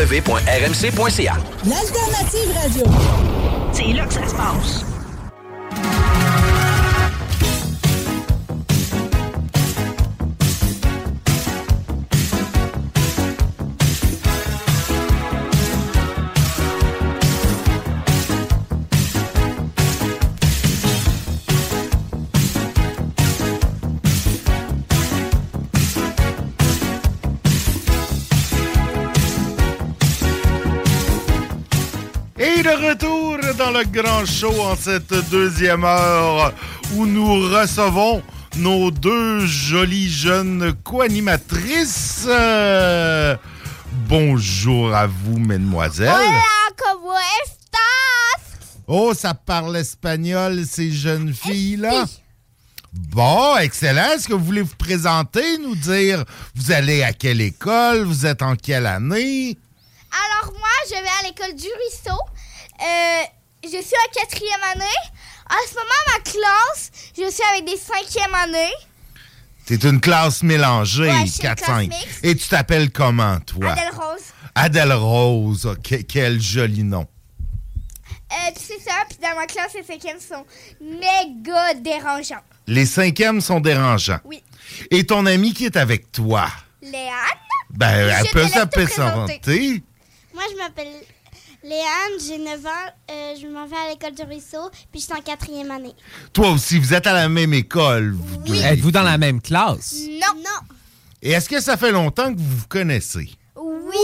www.rmc.ca. L'alternative radio. C'est là que ça se passe. Le grand show en cette deuxième heure où nous recevons nos deux jolies jeunes co-animatrices. Euh, bonjour à vous, mesdemoiselles. Oh, ça parle espagnol, ces jeunes filles-là? Bon, excellent. Est-ce que vous voulez vous présenter, nous dire vous allez à quelle école, vous êtes en quelle année? Alors moi, je vais à l'école du ruisseau. Euh, je suis en quatrième année. En ce moment, ma classe, je suis avec des cinquièmes années. C'est une classe mélangée, Ouais, je suis une 4-5. classe mixte. Et tu t'appelles comment, toi? Adèle Rose. Adèle Rose. Oh, que- quel joli nom. Euh, tu sais ça, puis dans ma classe, les cinquièmes sont méga dérangeants. Les cinquièmes sont dérangeants? Oui. Et ton ami qui est avec toi? Léane? Ben, elle peut s'appeler présenter. Moi, je m'appelle Léane, j'ai 9 ans, euh, je m'en vais à l'école du ruisseau, puis je suis en quatrième année. Toi aussi, vous êtes à la même école. vous deux. Êtes-vous dans la même classe? Non. Non. Et est-ce que ça fait longtemps que vous vous connaissez? Oui.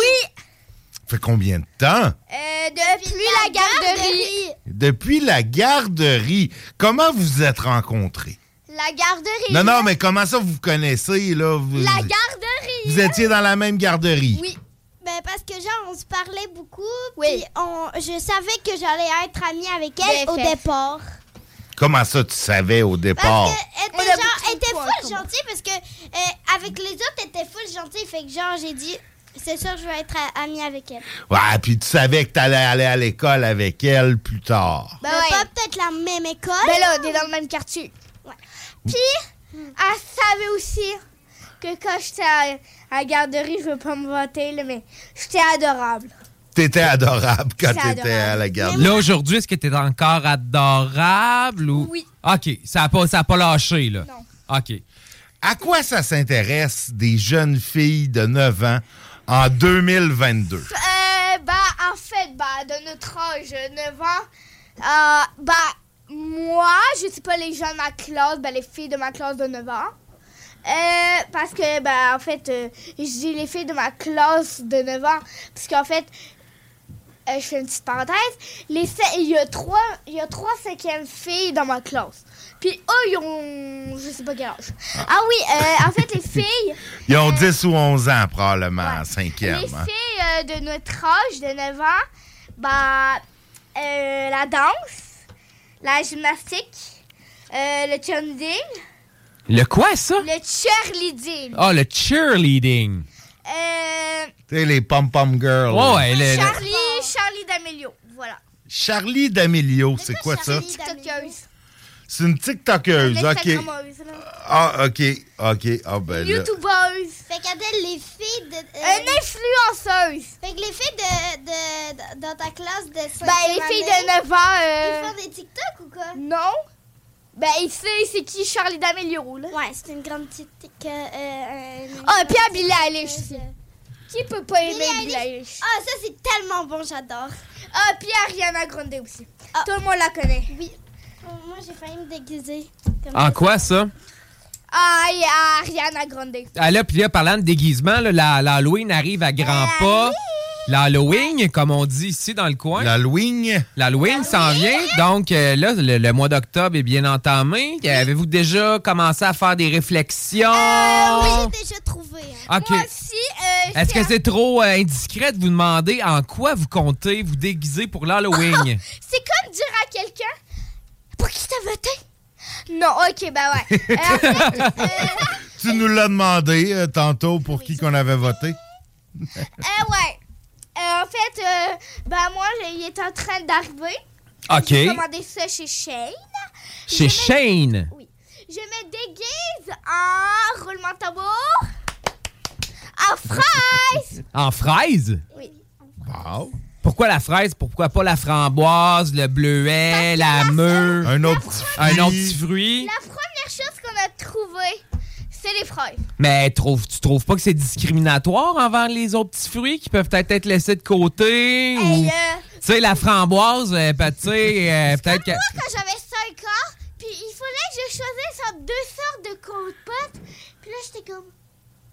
Ça fait combien de temps? Euh, depuis la garderie. Depuis la garderie. Comment vous vous êtes rencontrés? La garderie. Non, non, mais comment ça vous vous connaissez, là? Vous, La garderie. vous étiez dans la même garderie? Oui. Ben, parce que, genre, on se parlait beaucoup, puis on, je savais que j'allais être amie avec elle au BFF. départ. Comment ça, tu savais au départ? Elle était, genre, beaucoup elle était full gentille, parce que euh, avec les autres, elle était full gentille, fait que, genre, j'ai dit, c'est sûr, je vais être amie avec elle. Ouais, puis tu savais que t'allais aller à l'école avec elle plus tard. Ben, pas peut-être la même école. Ben là, on est dans le même quartier. Puis, elle savait aussi que quand j'étais à, à la garderie, je veux pas me voter, là, mais j'étais adorable. T'étais adorable quand t'étais à la garde. Là, aujourd'hui, est-ce que t'es encore adorable ou? Oui. OK, ça n'a pas, ça a pas lâché, là. Non. OK. À quoi ça s'intéresse des jeunes filles de 9 ans en 2022? Euh, bah, en fait, bah, de notre âge, 9 ans, euh, bah, moi, je sais pas les gens de ma classe, bah, les filles de ma classe de 9 ans. Euh, parce que, bah, en fait, euh, je dis les filles de ma classe de 9 ans, parce qu'en fait, euh, je fais une petite parenthèse, les il y a trois, il y a trois cinquièmes filles dans ma classe. Puis eux, ils ont, je sais pas quel âge. Ah oui, euh, en fait, les filles, Ils ont 10 ou 11 ans, probablement, en cinquième. les hein. filles euh, de notre âge, de 9 ans, bah, euh, la danse, la gymnastique, euh, le cheerleading, Le quoi, ça? le cheerleading. Ah, le cheerleading. Euh, Tu sais, les pom-pom girls. Ouais, ouais, le- le- Charlie, Charlie D'Amelio, voilà. Charlie D'Amelio, c'est quoi ça? TikTokeuse. C'est une TikTokeuse, Une OK. Ah, OK, OK. Ah, ben. YouTubeuse. Fait qu'Adèle, les filles de. Une influenceuse. Fait que les filles de, de, de- dans ta classe de 5 Ben, les filles de 9 ans. euh, Ils font des TikTok ou quoi? Non. Ben, il sait c'est qui Charlie D'Amelio, là. Ouais, c'est une grande TikTok. Euh, euh, une Ah, et puis à grande Billie Eilish aussi. Qui peut pas aimer Billie Eilish? Ah, ça, c'est tellement bon, j'adore. Ah, puis Ariana Grande aussi. Tout le monde la connaît. Oui. Oh, moi, j'ai failli me déguiser. comme En ça. quoi, ça? Ah, il y a Ariana Grande. Ah là, puis là, parlant de déguisement, là, la- l'Halloween arrive à grands pas. L'Halloween, comme on dit ici dans le coin. L'Halloween. L'Halloween s'en vient. Donc euh, là, le, le mois d'octobre est bien entamé. Avez-vous déjà commencé à faire des réflexions? Euh, oui, j'ai déjà trouvé. hein. OK. Moi aussi, euh, Est-ce que c'est- c'est trop euh, indiscret de vous demander en quoi vous comptez vous déguiser pour l'Halloween? C'est comme dire à quelqu'un Pour qui t'as voté? Non, ok, bah ouais. Euh, euh, Tu nous l'as demandé euh, tantôt pour qui qu'on avait voté. euh, ouais. Euh, en fait, euh, bah moi, il est en train d'arriver. OK. J'ai commandé ça chez Shane. Chez Shane? Je me déguise en roulement de tambour. En fraise! En fraise? Oui. Wow. Pourquoi la fraise? Pourquoi pas la framboise, le bleuet, la mûre? Un autre petit Un autre fruit. petit fruit? La première chose qu'on a trouvée, c'est les fraises. Mais trouves, tu trouves pas que c'est discriminatoire envers les autres petits fruits qui peuvent peut-être être laissés de côté? ou... Hey, euh, Tu sais, la framboise, euh, peut- tu sais, euh, peut-être que... Moi, quand j'avais 5 ans, puis il fallait que je choisisse entre deux sortes de compotes. Puis là, j'étais comme,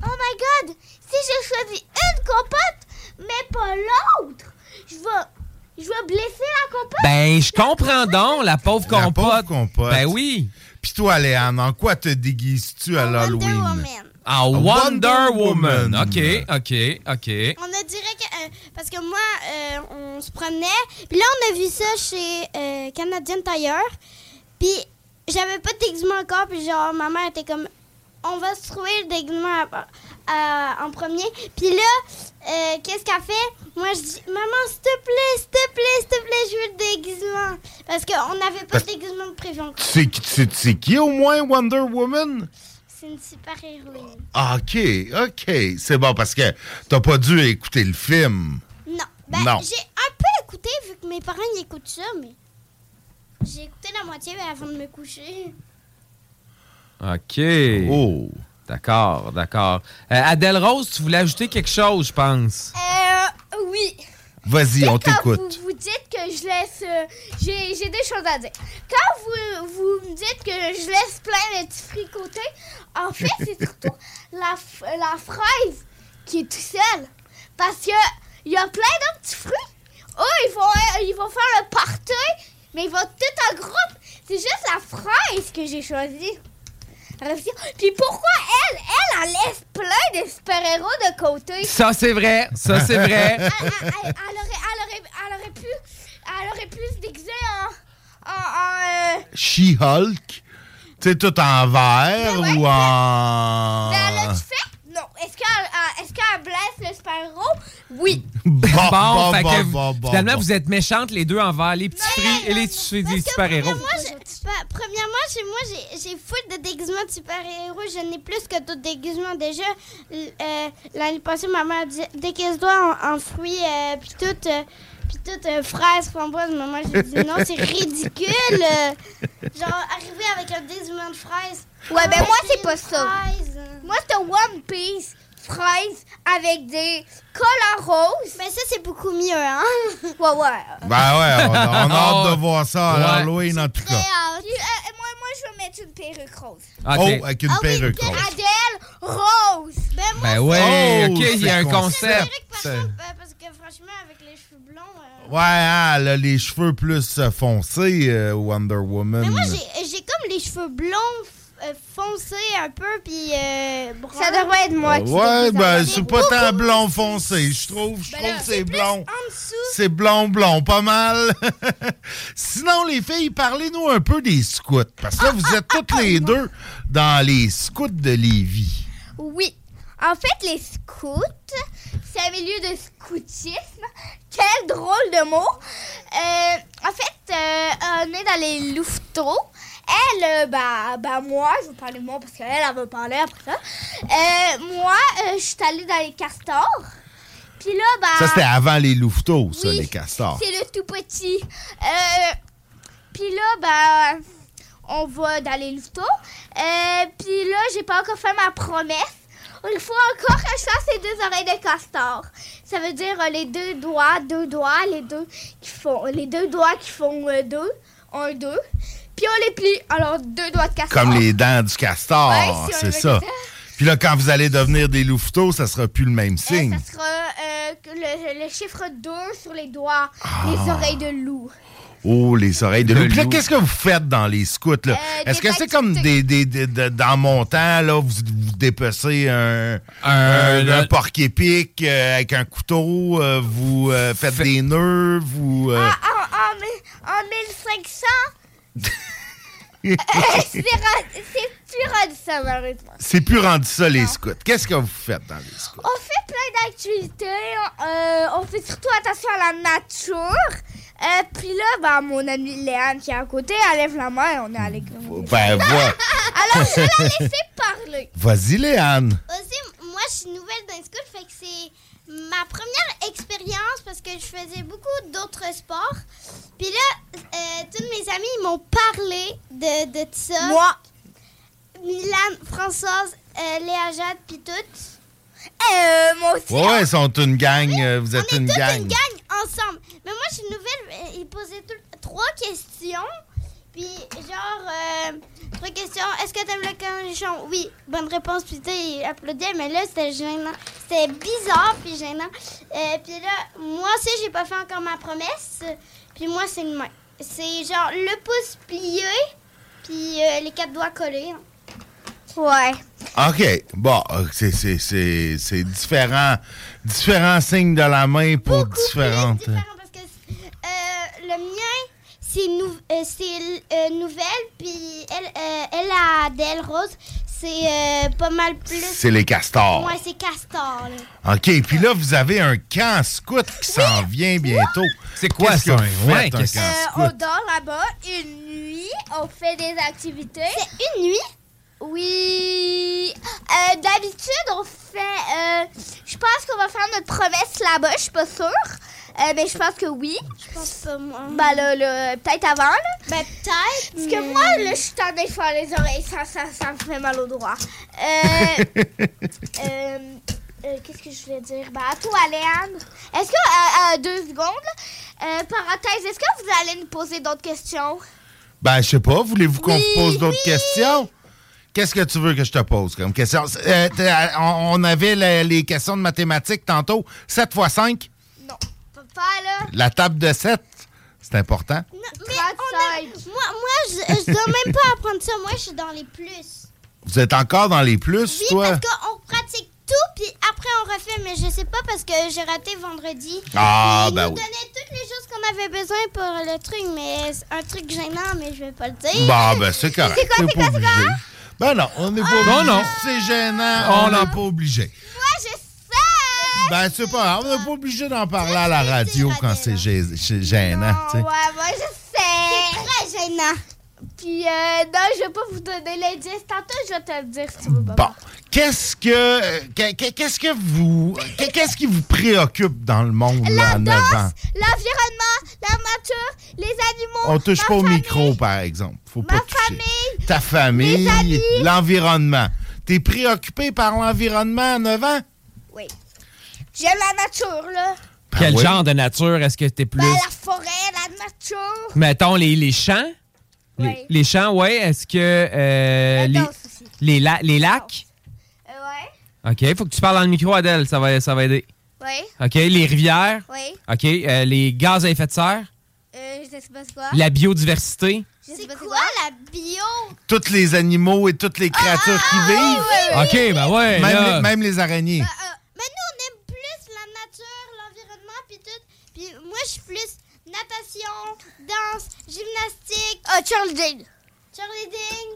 oh my god, si je choisis une compote, mais pas l'autre, je vais, je vais blesser la compote. Ben, je comprends donc, la pauvre La compote. pauvre compote. Ben oui. Puis toi, Léane, en quoi te déguises-tu à l'Halloween? En Wonder Wonder Woman. Woman. OK, OK, OK. On a dirait que. euh, parce que moi, euh, on se promenait. Puis là, on a vu ça chez euh, Canadian Tire. Puis j'avais pas de déguisement encore. Puis genre, ma mère était comme. On va se trouver le déguisement à- à- en premier. Puis là, euh, qu'est-ce qu'elle fait? Moi, je dis, maman, s'il te plaît, s'il te plaît, s'il te plaît, je veux le déguisement. Parce qu'on n'avait pas de déguisement de prévu encore. Tu sais, qui- au moins Wonder Woman? C'est une super héroïne. Ah, OK, OK. C'est bon parce que t'as pas dû écouter le film. Non. Ben, Non. j'ai un peu écouté vu que mes parents y écoutent ça, mais j'ai écouté la moitié avant de me coucher. OK. Oh. D'accord, d'accord. Euh, Adèle Rose, tu voulais ajouter quelque chose, je pense. Euh, oui. Vas-y, on Quand t'écoute. vous, vous dites que je laisse. euh, j'ai, j'ai des choses à dire. Quand vous, vous me dites que je laisse plein de petits fricotés, en fait, c'est surtout la, la fraise qui est tout seule. Parce que il y a plein d'autres petits fruits. Eux, ils vont, euh, ils vont faire le party, mais ils vont tout en groupe. C'est juste la fraise que j'ai choisie. Puis pourquoi elle, elle, elle laisse plein de super-héros de côté? Ça, c'est vrai. Ça, c'est vrai. elle, elle- elle- aurait, elle, aurait, elle aurait pu, elle aurait pu se déguiser en, en, en, euh, She-Hulk? Tu sais, tout en vert Ben ouais, ou en. mais elle l'a fait? Non. Est-ce qu'elle, euh, est-ce qu'elle blesse le super-héros? Oui. Bon, Bon, bon, fait bon, que bon, bon, finalement, bon. vous êtes méchantes les deux envers les petits fruits et les, petits- les super-héros. Pas- premièrement, chez moi, j'ai j'ai full de déguisements de super-héros. Je n'ai plus que d'autres déguisements. Déjà, euh, l'année passée, ma mère dit déguise-toi en, en fruits, euh, puis tout. euh, puis tout, euh, fraises, framboises. Maman, j'ai dit non, c'est ridicule. euh, genre, arriver avec un déguisement de fraises. Ouais, ben Ah, moi, c'est pas ça. fraise. Moi, c'est un One Piece fraise avec des collants roses. Mais ça, c'est beaucoup mieux, hein? Ouais, ouais. Ben ouais, on, on a hâte Oh. de voir ça à. Halloween en tout cas. Puis, euh, moi, moi, je vais mettre une perruque rose. OK. Oh, avec une Ah oui, perruque une rose. Adèle Rose. Ben, moi, Ben ouais, Oh, OK, il y a c'est un con- concept. Eric, par contre, euh, parce que franchement, avec les cheveux euh, Ouais, hein, elle a les cheveux plus euh, foncés, euh, Wonder Woman. Mais moi, j'ai j'ai comme les cheveux blonds euh, foncés un peu, puis euh. Ça devrait être moi qui Ouais, ben c'est pas tant blond foncé. Je trouve, je Ben trouve que c'est blond. En dessous. C'est blond, blond, pas mal. Sinon, les filles, parlez-nous un peu des scouts. Parce que là, vous êtes toutes les deux dans les scouts de Lévis. Oui. En fait, les scouts, c'est un milieu de scoutisme. Drôle de mot. Euh, en fait, euh, on est dans les louveteaux. Elle, euh, bah, bah, moi, je vais parler de moi parce qu'elle, elle va parler après ça. Euh, moi, je suis allée dans les castors. Puis là, bah. Ça, c'était avant les louveteaux, ça, Oui, les castors. C'est le tout petit. Puis là, ben, on va dans les louveteaux. Puis là, j'ai pas encore fait ma promesse. Il faut encore que je fasse les deux oreilles de castor. Ça veut dire euh, les deux doigts, deux doigts, les deux qui font, les deux doigts qui font euh, deux, un, deux. Puis on les plie. Alors deux doigts de castor. Comme les dents du castor, Ouais, si on c'est ça. Puis là, quand vous allez devenir des louveteaux, ça sera plus le même signe. Ça sera euh, le chiffre 2 sur les doigts, les Ah. oreilles de loup. Oh, les oreilles de De loup. Puis là, loup. qu'est-ce que vous faites dans les scouts? là? Euh, Est-ce que c'est comme des, des, des- de- dans mon temps, là, vous, vous dépecez un, un, Un- un porc-épic euh, avec un couteau, euh, vous euh, faites des nœuds, vous... euh, En, en, mille- en 1500, euh, c'est ra- c'est plus rendu ça, malheureusement. c'est plus rendu ça, les scouts. Qu'est-ce que vous faites dans les scouts? On fait plein d'activités. euh, on fait surtout attention à la nature. Euh, puis là, ben, mon amie Léane qui est à côté, elle lève la main et on est allé. Ben, voilà. Alors, je vais la laisser parler. Vas-y, Léane. Aussi, moi, je suis nouvelle dans les scouts, ma première expérience parce que je faisais beaucoup d'autres sports. Puis là, euh, tous mes amis ils m'ont parlé de, de ça. Moi. Milan, Françoise, euh, Léa Jade, puis toutes. Euh, moi aussi. Ouais, ouais, ils sont une gang. euh, vous êtes On est une toute gang. une gang ensemble. Mais moi, je suis nouvelle. euh, Ils posaient tout- trois questions. Puis, genre, euh, trois questions. Est-ce que t'aimes le cornichon? Oui. Bonne réponse. Puis, tu applaudaient. Mais là, c'était gênant. C'était bizarre, puis gênant. Euh, puis là, moi aussi, j'ai pas fait encore ma promesse. Puis, moi, c'est une main. C'est genre le pouce plié, puis euh, les quatre doigts collés. hein. Ouais. OK. Bon, euh, c'est- c'est c'est- c'est différents, différents signes de la main pour différentes. Euh, le mien, c'est nou- euh, c'est, euh, nouvelle, puis elle, euh, elle a d'elle rose, c'est euh, pas mal plus. C'est les castors. Ouais, c'est castor. là. OK. Puis là, vous avez un camp scout qui s'en vient bientôt. C'est quoi ça, que vous ouais, Euh, scout? on dort là-bas une nuit, on fait des activités. C'est une nuit? Oui. Euh, D'habitude, on fait. euh, je pense qu'on va faire notre promesse là-bas, je suis pas sûre. Euh, mais je pense que oui. Je pense pas, moi. Bah là, là, peut-être avant, là. Ben, peut-être. Parce que moi, là, je suis en train de faire les oreilles, ça, ça, ça me fait mal au droit. Euh, euh, euh, Qu'est-ce que je voulais dire? Bah, à toi, Léane. Est-ce que, euh, euh, deux secondes, là, euh, parenthèse, est-ce que vous allez nous poser d'autres questions? Ben, je sais pas. Voulez-vous qu'on Oui, vous pose d'autres questions? Qu'est-ce que tu veux que je te pose comme question? Euh, t'as- on, avait la- les questions de mathématiques tantôt. 7 x 5, Papa, là. la table de 7. C'est important. Mais on a- moi, moi je, je dois même pas apprendre ça. Moi, je suis dans les plus. Vous êtes encore dans les plus, Oui, toi? parce qu'on pratique tout, puis après on refait. Mais je sais pas parce que j'ai raté vendredi. Ah, Ils ben nous oui. donnaient toutes les choses qu'on avait besoin pour le truc, mais c'est un truc gênant, mais je vais pas le dire. Bon, ben, c'est correct. C'est quoi, c'est quoi? Ben non, on n'est pas Ah. obligé. Non, non. C'est gênant, On on n'est pas obligé. Moi, je sais! Ben, c'est pas grave. On n'est pas obligé d'en parler à la radio quand c'est gê- c'est gênant, tu sais. Ouais, moi, je sais! C'est très gênant. Puis, euh, non, je vais pas vous donner l'indice. Tantôt, je vais te le dire si tu veux pas. Bon. Qu'est-ce que, euh, que- que- qu'est-ce que vous, que- qu'est-ce qui vous préoccupe dans le monde, là, à 9 ans? L'environnement, la nature, les animaux. On touche ma pas au micro, par exemple. Faut pas Ma toucher. famille. Ta famille, l'environnement. T'es préoccupé par l'environnement à 9 ans? Oui. J'aime la nature, là. Quel oui. genre de nature est-ce que t'es plus? Ben, la forêt, la nature. Mettons les, les champs? Les, Ouais. les champs, ouais. Est-ce que. euh, les, les, la- les lacs? Euh, ouais. OK. Faut que tu parles dans le micro, Adèle. Ça va, ça va aider. Ouais. OK. Les rivières? Oui. OK. euh, les gaz à effet de serre? Euh, je sais pas quoi. La biodiversité? Je sais C'est pas quoi la bio? Tous les animaux et toutes les créatures qui vivent? OK, ben ouais. Même, là. les, même les araignées. Euh, mais nous, on aime plus la nature, l'environnement, puis tout. Puis moi, je suis plus natation, danse, gymnastique. Ah, Charles Jane. Charlie Ding.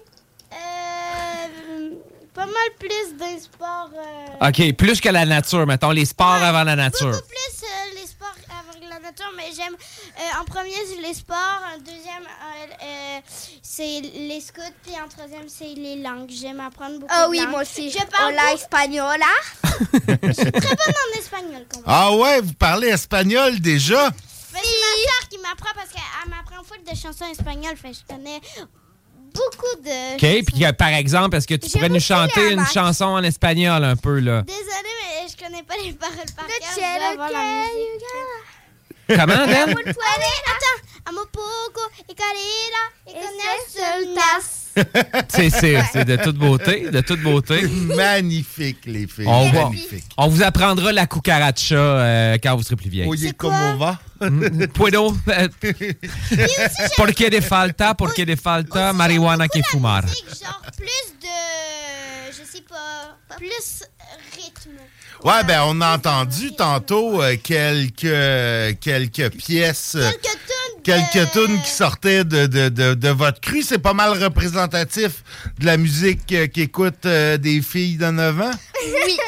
Euh, pas mal plus d'un sport. euh, OK. Plus que la nature, mettons. Les sports avant la nature. Beaucoup plus euh, les sports avec la nature, mais j'aime. euh, en premier, c'est les sports. En deuxième, euh, euh, c'est les scouts. Puis en troisième, c'est les langues. J'aime apprendre beaucoup Ah oui, langues. moi aussi. Je parle Hola, beaucoup- española. Je suis très bonne en espagnol. Quand même. Ah ouais, vous parlez espagnol déjà? Mais c'est ma soeur qui m'apprend parce qu'elle m'apprend full de chansons espagnoles. Fait que je connais beaucoup de. OK. Puis, euh, par exemple, est-ce que tu pourrais nous chanter une chanson en espagnol un peu, là? Désolée, mais je connais pas les paroles par cœur. Comment, Adèle? Allez, attends. Amo poco y carrera y con el C'est, de toute beauté, de toute beauté. Magnifique, les filles. On, va- Magnifique. on vous apprendra la cucaracha euh, quand vous serez plus vieille. Oye, comment va? Puedo. porque de falta, porque de falta marihuana que fumar. Genre plus de. Je sais pas. Plus rythme. Ouais, ben on a entendu tantôt euh, quelques, quelques pièces, euh, Quelques tunes. quelques tunes qui sortaient de, de, de, de votre cru. C'est pas mal représentatif de la musique euh, qu'écoutent des filles de 9 ans. Oui.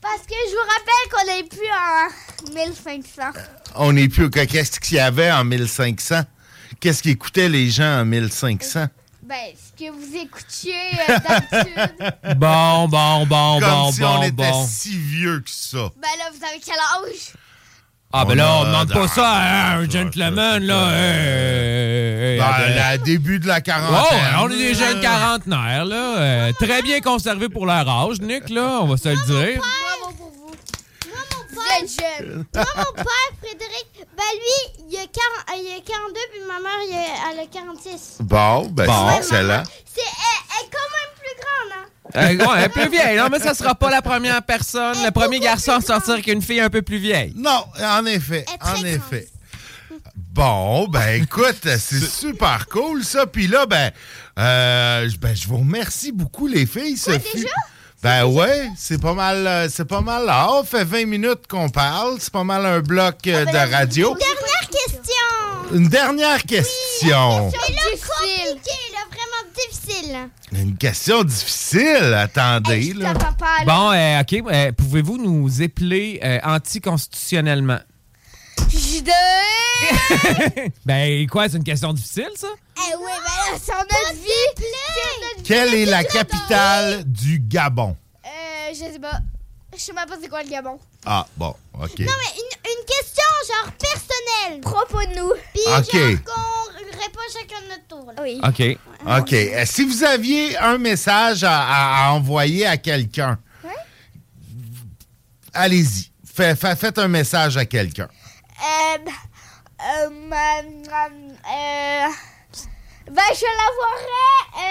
Parce que je vous rappelle qu'on n'est plus en 1500. On n'est plus... que- Qu'est-ce qu'il y avait en 1500? Qu'est-ce qu'écoutaient les gens en 1500? Ben, ce que vous écoutiez euh, d'habitude. Bon, bon, bon, Comme bon, si bon, on était bon. si vieux que ça. Ben là, vous avez quel âge? Ah, ben là, on demande pas ça à un gentleman, là. Hey, hey, Ben, hey, là, début de la Oh, quarantaine. ouais, on est des jeunes quarantenaires, là. euh, très bien conservés pour leur âge, Nick, là, on va se le dire. Êtes jeune. Moi, mon père, Frédéric, ben lui, il a, 40 euh, il a 42, puis ma mère, il a- elle a 46. Bon, ben, Bon. c'est excellent. C'est, elle, elle est quand même plus grande, hein? Euh, ouais, un peu vieille, non, mais ça sera pas la première personne, le premier garçon à sortir avec une fille un peu plus vieille. Non, en effet, en effet. Bon, ben écoute, c'est super cool ça. Puis là, ben, euh, je- ben, je vous remercie beaucoup les filles. ce fut- Ben ouais, c'est pas mal, euh, c'est pas mal là. On fait 20 minutes qu'on parle. C'est pas mal un bloc euh, de radio. Dernière question! Une dernière question. Mais là, compliqué, là, vraiment difficile. là. Une question difficile. Attendez, là. Bon, euh, OK, euh, pouvez-vous nous épeler euh, anticonstitutionnellement? Je Ben, quoi, c'est une question difficile, ça? Eh oui, ben là, c'est en notre vie. C'est notre vie. Quelle est la capitale du Gabon? Euh, je sais pas. Je sais même pas c'est quoi le Gabon. Ah, bon, OK. Non, mais une, une question, genre, personnelle. Propos de nous. Puis, Ok. genre, qu'on répond chacun de notre tour. là. Oui. OK. OK. Euh, Si vous aviez un message à, à- à envoyer à quelqu'un, allez-y. Fait- fait- faites un message à quelqu'un. Euh, euh, euh, ben, je l'envoierai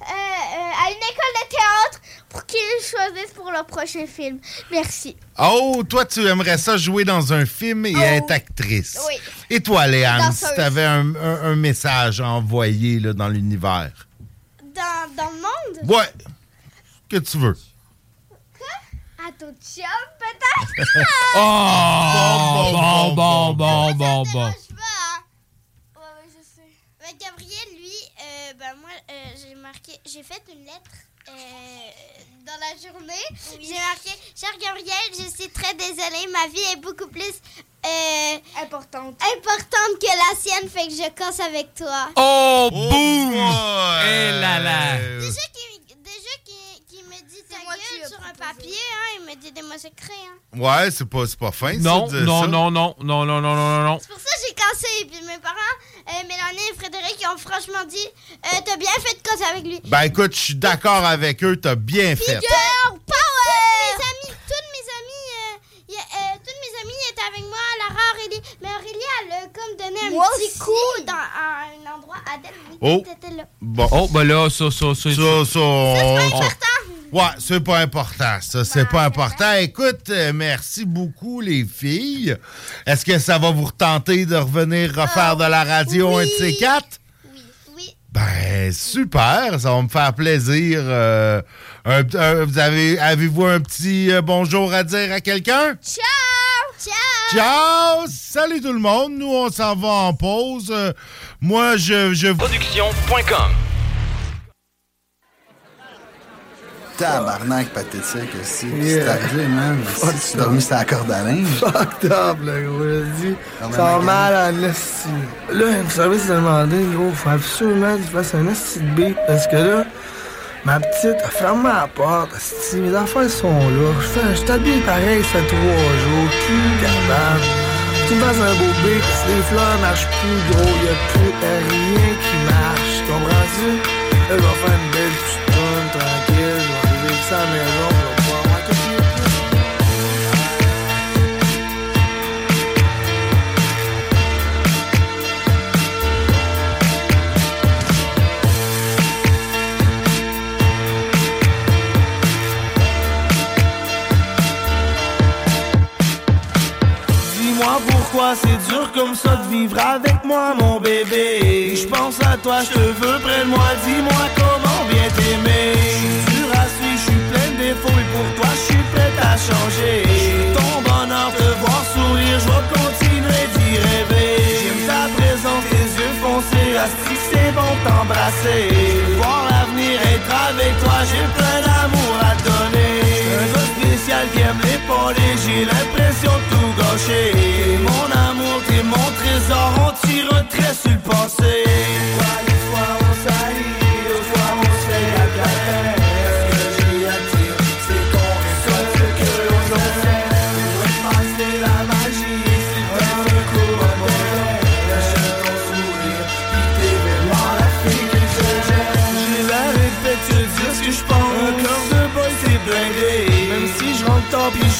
à une école de théâtre pour qu'ils choisissent pour leur prochain film. Merci. Oh, toi, tu aimerais ça jouer dans un film et être actrice. Oui. Et toi, Léane, si tu avais un, un- un message à envoyer là, dans l'univers? Dans, dans le monde? Ouais. Que tu veux. À ton chum, peut-être? Oh! Bon, bon, bon, bon, bon. Ben, Gabriel, lui, euh, ben moi, euh, j'ai marqué, j'ai fait une lettre euh, dans la journée. J'ai marqué, cher Gabriel, je suis très désolée, ma vie est beaucoup plus euh, importante. importante que la sienne, fait que je casse avec toi. Oh, boum! Eh là là! Déjà qu'il- qu'il me dit ta gueule sur un papier, hein, il me dit des mots secrets. Hein. Ouais, c'est pas, c'est pas fin, ça, Non, de dire non, ça. non, non, non, non, non, non, non. C'est pour ça que j'ai cassé. Puis mes parents, euh, Mélanie et Frédéric, ils ont franchement dit euh, T'as bien fait de casser avec lui. Ben écoute, je suis d'accord avec eux, t'as bien fait. Girl power! Toutes mes amis, toutes mes amis, euh, y a- euh, toutes mes amies étaient avec moi, Lara, Aurélie. Mais Aurélie, elle a comme donné un Moi petit aussi. coup dans à un endroit. Adèle, oui, Oh. t'étais là. Bon. Oh, ben là, ça, ça, ça. Ça, ça. important. Ouais, c'est pas important. Ça, c'est pas important. Écoute, euh, merci beaucoup, les filles. Est-ce que ça va vous retenter de revenir refaire de la radio un de ces quatre? Oui. Ben, super. Ça va me faire plaisir. Euh, un- un- vous avez, avez-vous un petit euh, bonjour à dire à quelqu'un? Ciao! Ciao! Ciao! Salut tout le monde. Nous, on s'en va en pause. Euh, moi, je, je... Production.com Tabarnak pathétique aussi. Yeah. C'est arrivé, man. Tu dormi sur la corde à linge. Fucked up, là, gros, je dis. Ça va mal à l'esti. Là, le service a demandé, gros, faut absolument que tu fasses un esti de beat, parce que là, ma petite a fermé la porte, esti, mes affaires sont là. Je t'habille pareil, ça fait trois jours, plus capable. Tu me fasses un beau si les fleurs marchent plus, gros, y a plus rien qui marche, comprends-tu? Je vais faire une belle qu'il y a. Pourquoi c'est dur comme ça de vivre avec moi, mon bébé. Je pense à toi, je te veux près de moi. Dis-moi comment bien t'aimer. Et pour toi, je suis prêt à changer. Ton bonheur, te voir sourire, je vais continuer d'y rêver. J'aime ta présence, tes yeux foncés, asti c'est bon t'embrasser. Voir l'avenir, être avec toi, j'ai plein d'amour à donner. Un gars spécial qui aime l'épauler, j'ai l'impression de tout. T'es mon amour, t'es mon trésor, on tire un trait sur le passé.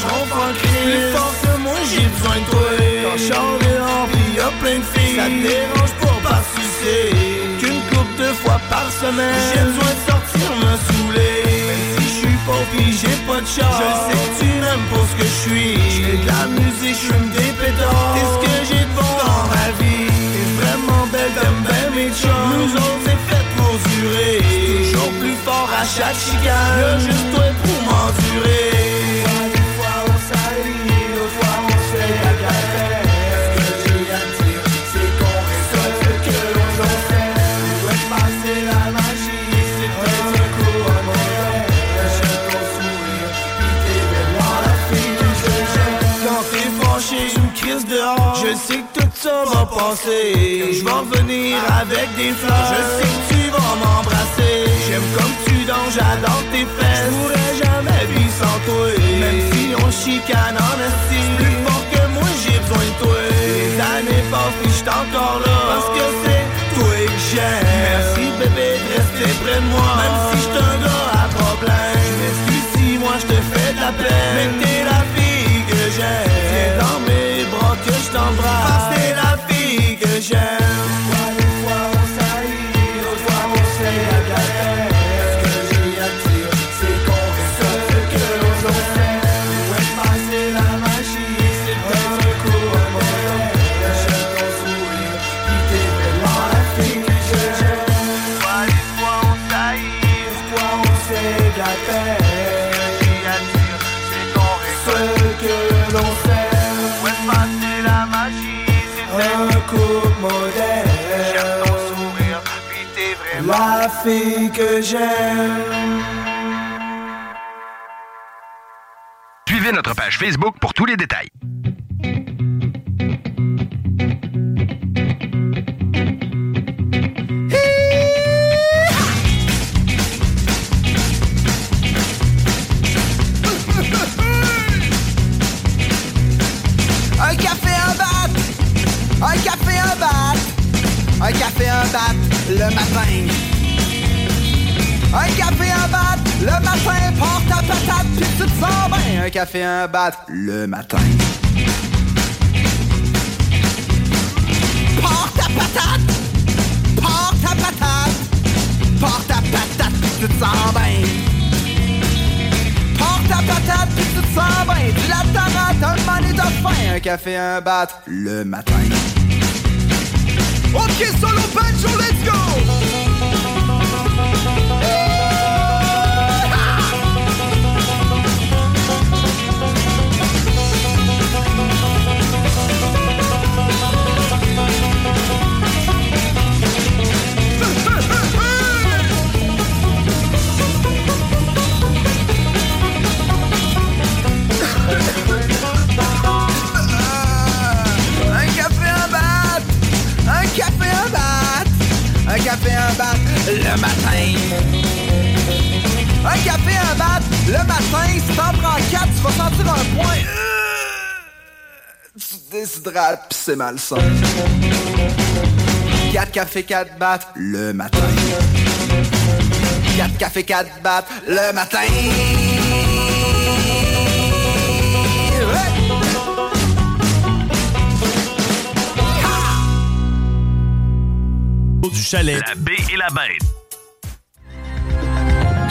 En Plus fort que moi j'ai besoin de toi. Quand je puis y'a plein de filles. Ça te dérange pas par sucer. Qu'une coupe de fois par semaine. J'ai besoin de sortir me saouler. Même si je suis pas puis j'ai pas de char. Je sais que tu m'aimes pour ce que je suis. Je fais de la musique, je me des pétards. Qu'est-ce que j'ai de dans ma vie. T'es vraiment belle, t'aimes bien mes chums. Nous autres c'est fait pour durer. C'est toujours plus fort à chaque chicane. Y'a juste toi pour m'endurer Je sais que tout ça va passer. Je vais revenir avec des fleurs. Je sais que tu vas m'embrasser. J'aime comme tu danses, j'adore tes fesses. Je pourrais jamais vivre sans toi. Même si on chicane en estime Plus fort que moi, j'ai besoin de toi. Les années passent, puis j'suis encore là. Parce que c'est toi que j'aime. Merci bébé de rester près de moi. Même si j'suis un gars à problème Je m'excuse si moi j'te fais de la peine. Mais t'es la fille que j'aime. Dans mes je t'embrasse. Que t'es la fille que j'aime moderne J'aime ton sourire, pis t'es vraiment la fille que j'aime Suivez notre page Facebook pour tous les détails. Un café, un bat le matin. Un café, un bat le matin Porte ta patate puis tu te sens bien. Un café, un bat le matin. Porte ta patate Porte ta patate Porte ta patate puis tu te sens bien. Porte ta patate puis tu te sens bien. Tu la tarate, un money de faim. Un café, un bat le matin Ok, solo banjo, let's go. Un Un café, un bat le matin. Un café, un bat le matin Si t'en prends quatre, tu vas sentir un point. Euh, Tu te déshydrates pis c'est malsain. 4 cafés, 4 battes le matin. 4 cafés, 4 battes le matin Du chalet. La baie et la bête.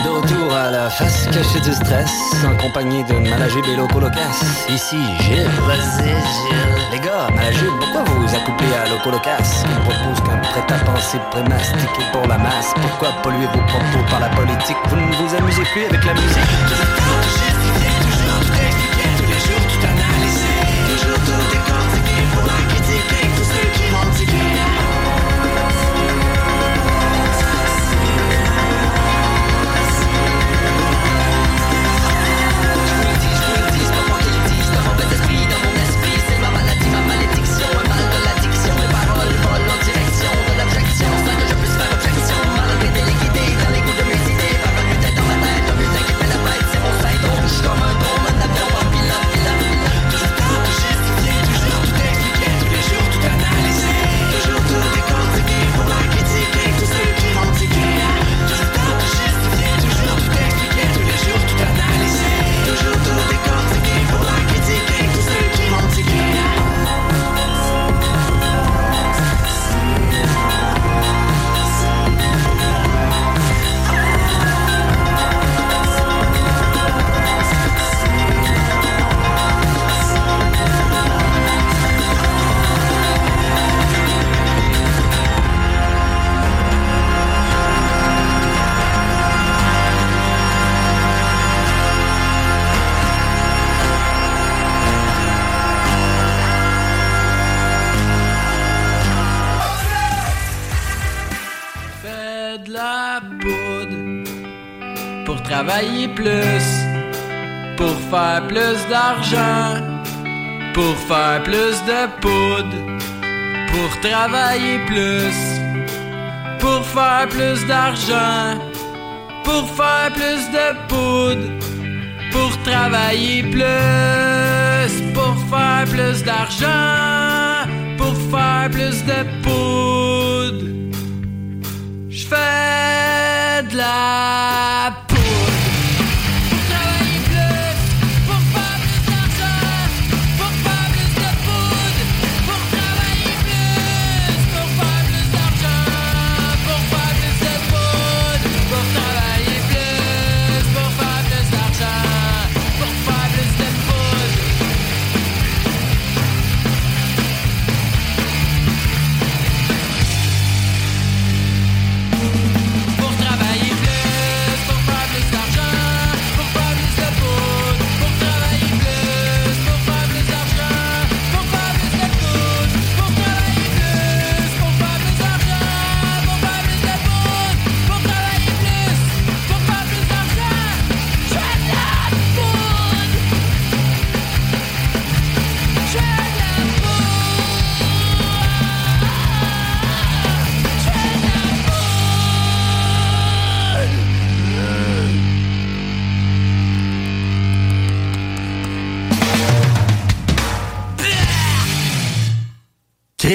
De retour à la face cachée du stress, en compagnie de Malajube et Loco Locas. Ici Gilles. Vas-y Gilles. Les gars, Malajube, pourquoi vous vous accouplez à Loco Locas On propose qu'un prêt-à-penser prémastiqué pour la masse. Pourquoi polluer vos propos par la politique? Vous ne vous amusez plus avec la musique? Plus de poudre, pour travailler plus, pour faire plus d'argent, pour faire plus de poudre, pour travailler plus, pour faire plus d'argent, pour faire plus de poudre.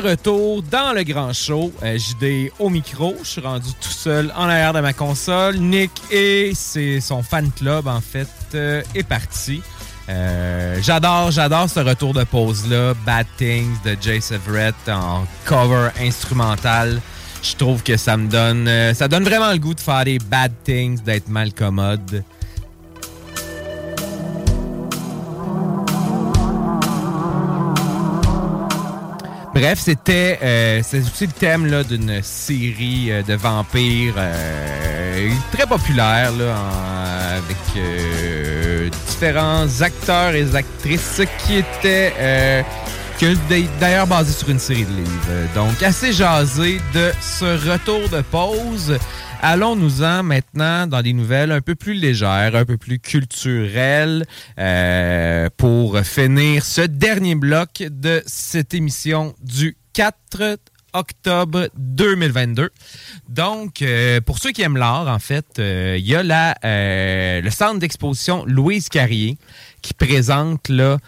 Retour dans le grand show, euh, JD au micro. Je suis rendu tout seul en arrière de ma console. Nick et c'est son fan club, en fait, euh, est parti. Euh, j'adore, j'adore ce retour de pause-là. Bad Things de Jay Everett en cover instrumental. Je trouve que ça me donne, euh, ça donne vraiment le goût de faire des bad things, d'être mal commode. Bref, c'était euh, aussi le thème là, d'une série euh, de vampires euh, très populaire là, avec différents acteurs et actrices qui étaient d'ailleurs basé sur une série de livres. Donc assez jasé de ce retour de pause. Allons-nous-en maintenant dans des nouvelles un peu plus légères, un peu plus culturelles, euh, pour finir ce dernier bloc de cette émission du 4 octobre 2022. Donc, euh, pour ceux qui aiment l'art, en fait, euh, il y a la, le centre d'exposition Louise Carrier qui présente là,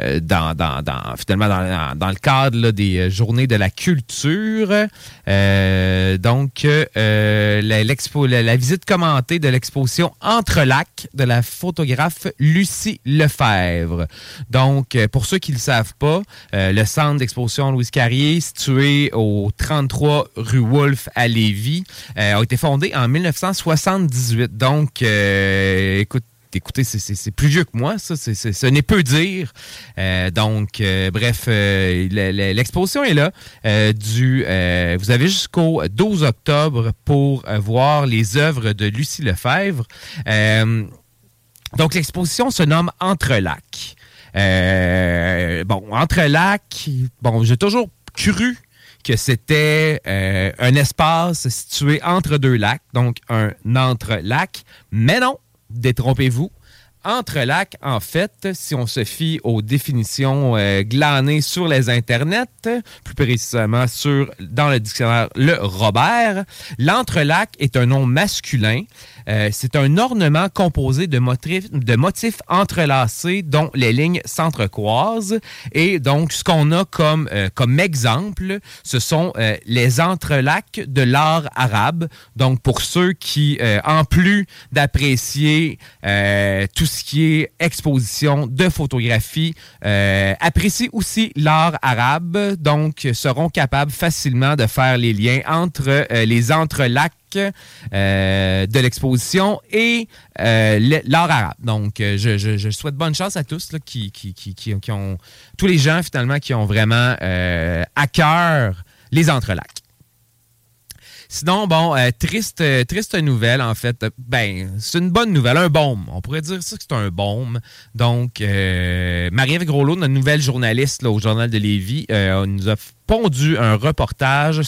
euh, dans, dans, dans- finalement dans, dans le cadre des euh, journées de la culture. Euh, donc, la, visite commentée de l'exposition Entre lacs de la photographe Lucie Lefebvre. Donc, pour ceux qui ne le savent pas, le centre d'exposition Louise Carrier, situé au 33 rue Wolfe à Lévis, a été fondé en 1978. Donc, écoute, écoutez, c'est- plus vieux que moi, ça. ce n'est peu dire. Euh, donc, euh, bref, euh, le- le- l'exposition est là. Du, vous avez jusqu'au 12 octobre pour voir les œuvres de Lucie Lefebvre. Donc, l'exposition se nomme Entre lacs. Bon, Entre lacs, bon, j'ai toujours cru que c'était un espace situé entre deux lacs, donc un entre-lac. Mais non, détrompez-vous. Entre-lacs, en fait, si on se fie aux définitions euh, glanées sur les internets, plus précisément sur dans le dictionnaire Le Robert, l'entrelac est un nom masculin. Euh, c'est un ornement composé de motifs, entrelacés dont les lignes s'entrecroisent. Et donc, ce qu'on a comme, euh, exemple, ce sont euh, les entrelacs de l'art arabe. Donc, pour ceux qui, en plus d'apprécier tout ce qui est exposition de photographie, apprécient aussi l'art arabe. Donc, seront capables facilement de faire les liens entre les entrelacs euh, de l'exposition et euh, l'art arabe. Donc, euh, je, souhaite bonne chance à tous tous les gens finalement qui ont vraiment euh, à cœur les entrelacs. Sinon, bon, triste, triste nouvelle, en fait. Ben, c'est une bonne nouvelle, un baume. On pourrait dire ça que c'est un baume. Donc, Marie-Ève Groslot, notre nouvelle journaliste au Journal de Lévis, nous a pondu un reportage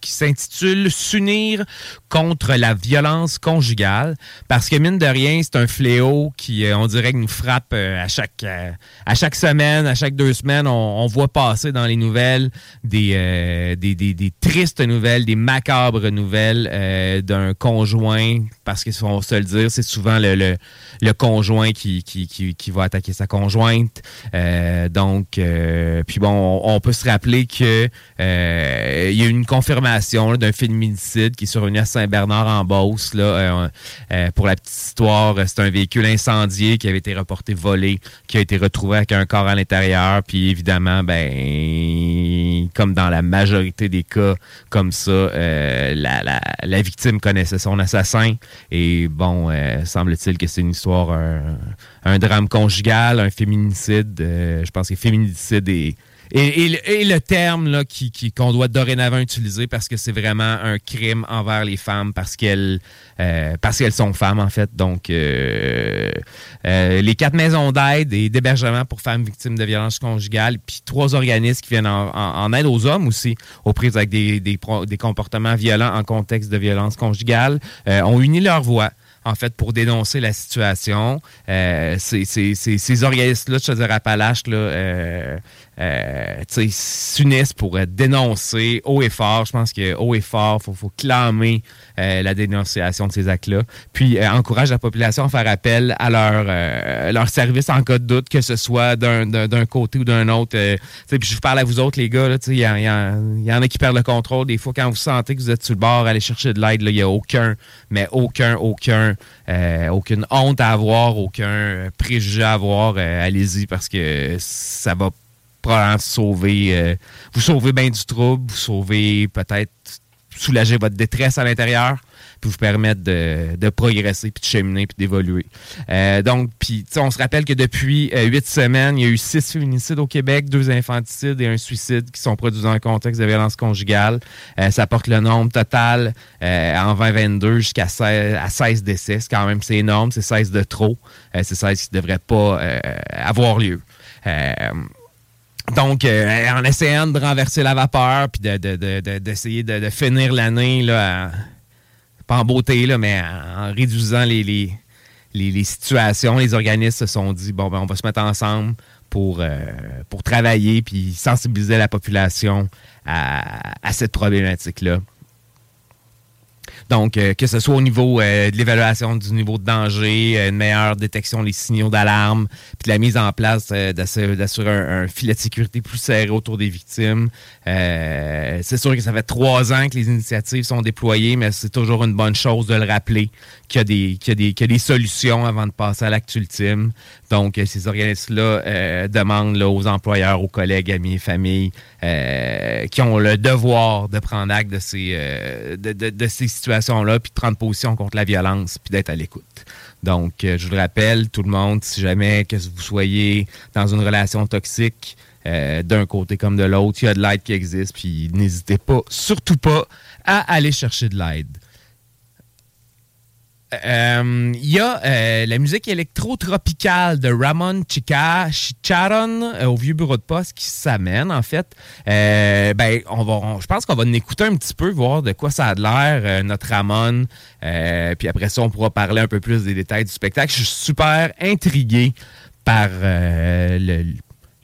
qui s'intitule S'unir contre la violence conjugale. Parce que, mine de rien, c'est un fléau qui, euh, on dirait, nous frappe euh, à, chaque, euh, à chaque semaine, à chaque deux semaines. On, voit passer dans les nouvelles des, des, des- tristes nouvelles, des macabres nouvelles d'un conjoint. Parce qu'il faut se le dire, c'est souvent le, le, conjoint qui, qui, qui, qui va attaquer sa conjointe. Donc, puis bon, on, on peut se rappeler que euh, il y a eu une confirmation d'un féminicide qui est survenu à Saint-Bernard-en-Beauce. Là, euh, euh, pour la petite histoire, c'est un véhicule incendié qui avait été reporté volé, qui a été retrouvé avec un corps à l'intérieur. Puis évidemment, ben, comme dans la majorité des cas comme ça, la, la, la victime connaissait son assassin. Et bon, semble-t-il que c'est une histoire, un, un drame conjugal, un féminicide. je pense que féminicide est et, le- terme qui, qu'on doit dorénavant utiliser parce que c'est vraiment un crime envers les femmes parce qu'elles euh, parce qu'elles sont femmes en fait. Donc euh, euh, les quatre maisons d'aide et d'hébergement pour femmes victimes de violences conjugales, puis trois organismes qui viennent en, aide aux hommes aussi aux prises avec des, des, comportements violents en contexte de violence conjugale, ont uni leur voix en fait, pour dénoncer la situation. Ces, ces, organismes-là, je te dirais, Appalaches, là, euh, euh, s'unissent pour dénoncer haut et fort. Je pense que haut et fort, il faut, faut clamer euh, la dénonciation de ces actes-là. Puis, euh, encourage la population à faire appel à leur, leur service en cas de doute, que ce soit d'un- côté ou d'un autre. Puis je vous parle à vous autres, les gars, il y, y y en a qui perdent le contrôle. Des fois, quand vous sentez que vous êtes sur le bord, allez chercher de l'aide. Il n'y a aucun, mais aucun, aucun, aucune honte à avoir, aucun préjugé à avoir. Allez-y parce que ça va probablement sauver, euh, vous sauver bien du trouble, vous sauver peut-être soulager votre détresse à l'intérieur, puis vous permettre de, de progresser, puis de cheminer, puis d'évoluer. Euh, donc, puis, on se rappelle que depuis euh, huit semaines, il y a eu six féminicides au Québec, deux infanticides et un suicide qui sont produits dans le contexte de violence conjugale. Euh, ça porte le nombre total euh, en 2022 jusqu'à 16, à 16 décès. C'est quand même, c'est énorme, c'est 16 de trop. Euh, c'est 16 qui ne devraient pas avoir lieu. Donc, euh, en essayant de renverser la vapeur, puis de, de- de- de- d'essayer de, finir l'année, pas en beauté, mais en, réduisant les situations, les organismes se sont dit, bon, ben, on va se mettre ensemble pour, euh, pour travailler, puis sensibiliser la population à, à cette problématique-là. Donc, euh, que ce soit au niveau euh, de l'évaluation du niveau de danger, euh, une meilleure détection des signaux d'alarme, puis de la mise en place d'assurer un, filet de sécurité plus serré autour des victimes. C'est sûr que ça fait trois ans que les initiatives sont déployées, mais c'est toujours une bonne chose de le rappeler qu'il y qu'il y y a des solutions avant de passer à l'acte ultime. Donc, euh, ces organismes-là euh, demandent aux employeurs, aux collègues, amis familles euh, qui ont le devoir de prendre acte de ces, euh, de ces situations-là, puis de prendre position contre la violence, puis d'être à l'écoute. Donc, euh, je vous le rappelle, tout le monde, si jamais que vous soyez dans une relation toxique, euh, d'un côté comme de l'autre, il y a de l'aide qui existe, puis n'hésitez pas, surtout pas, à aller chercher de l'aide. Euh, Il y a euh, la musique électro-tropicale de Ramon Chica Chicharon euh, au vieux bureau de poste qui s'amène, en fait. Euh, ben, on va, je pense qu'on va en écouter un petit peu, voir de quoi ça a l'air, notre Ramon. Puis après ça, on pourra parler un peu plus des détails du spectacle. Je suis super intrigué par le,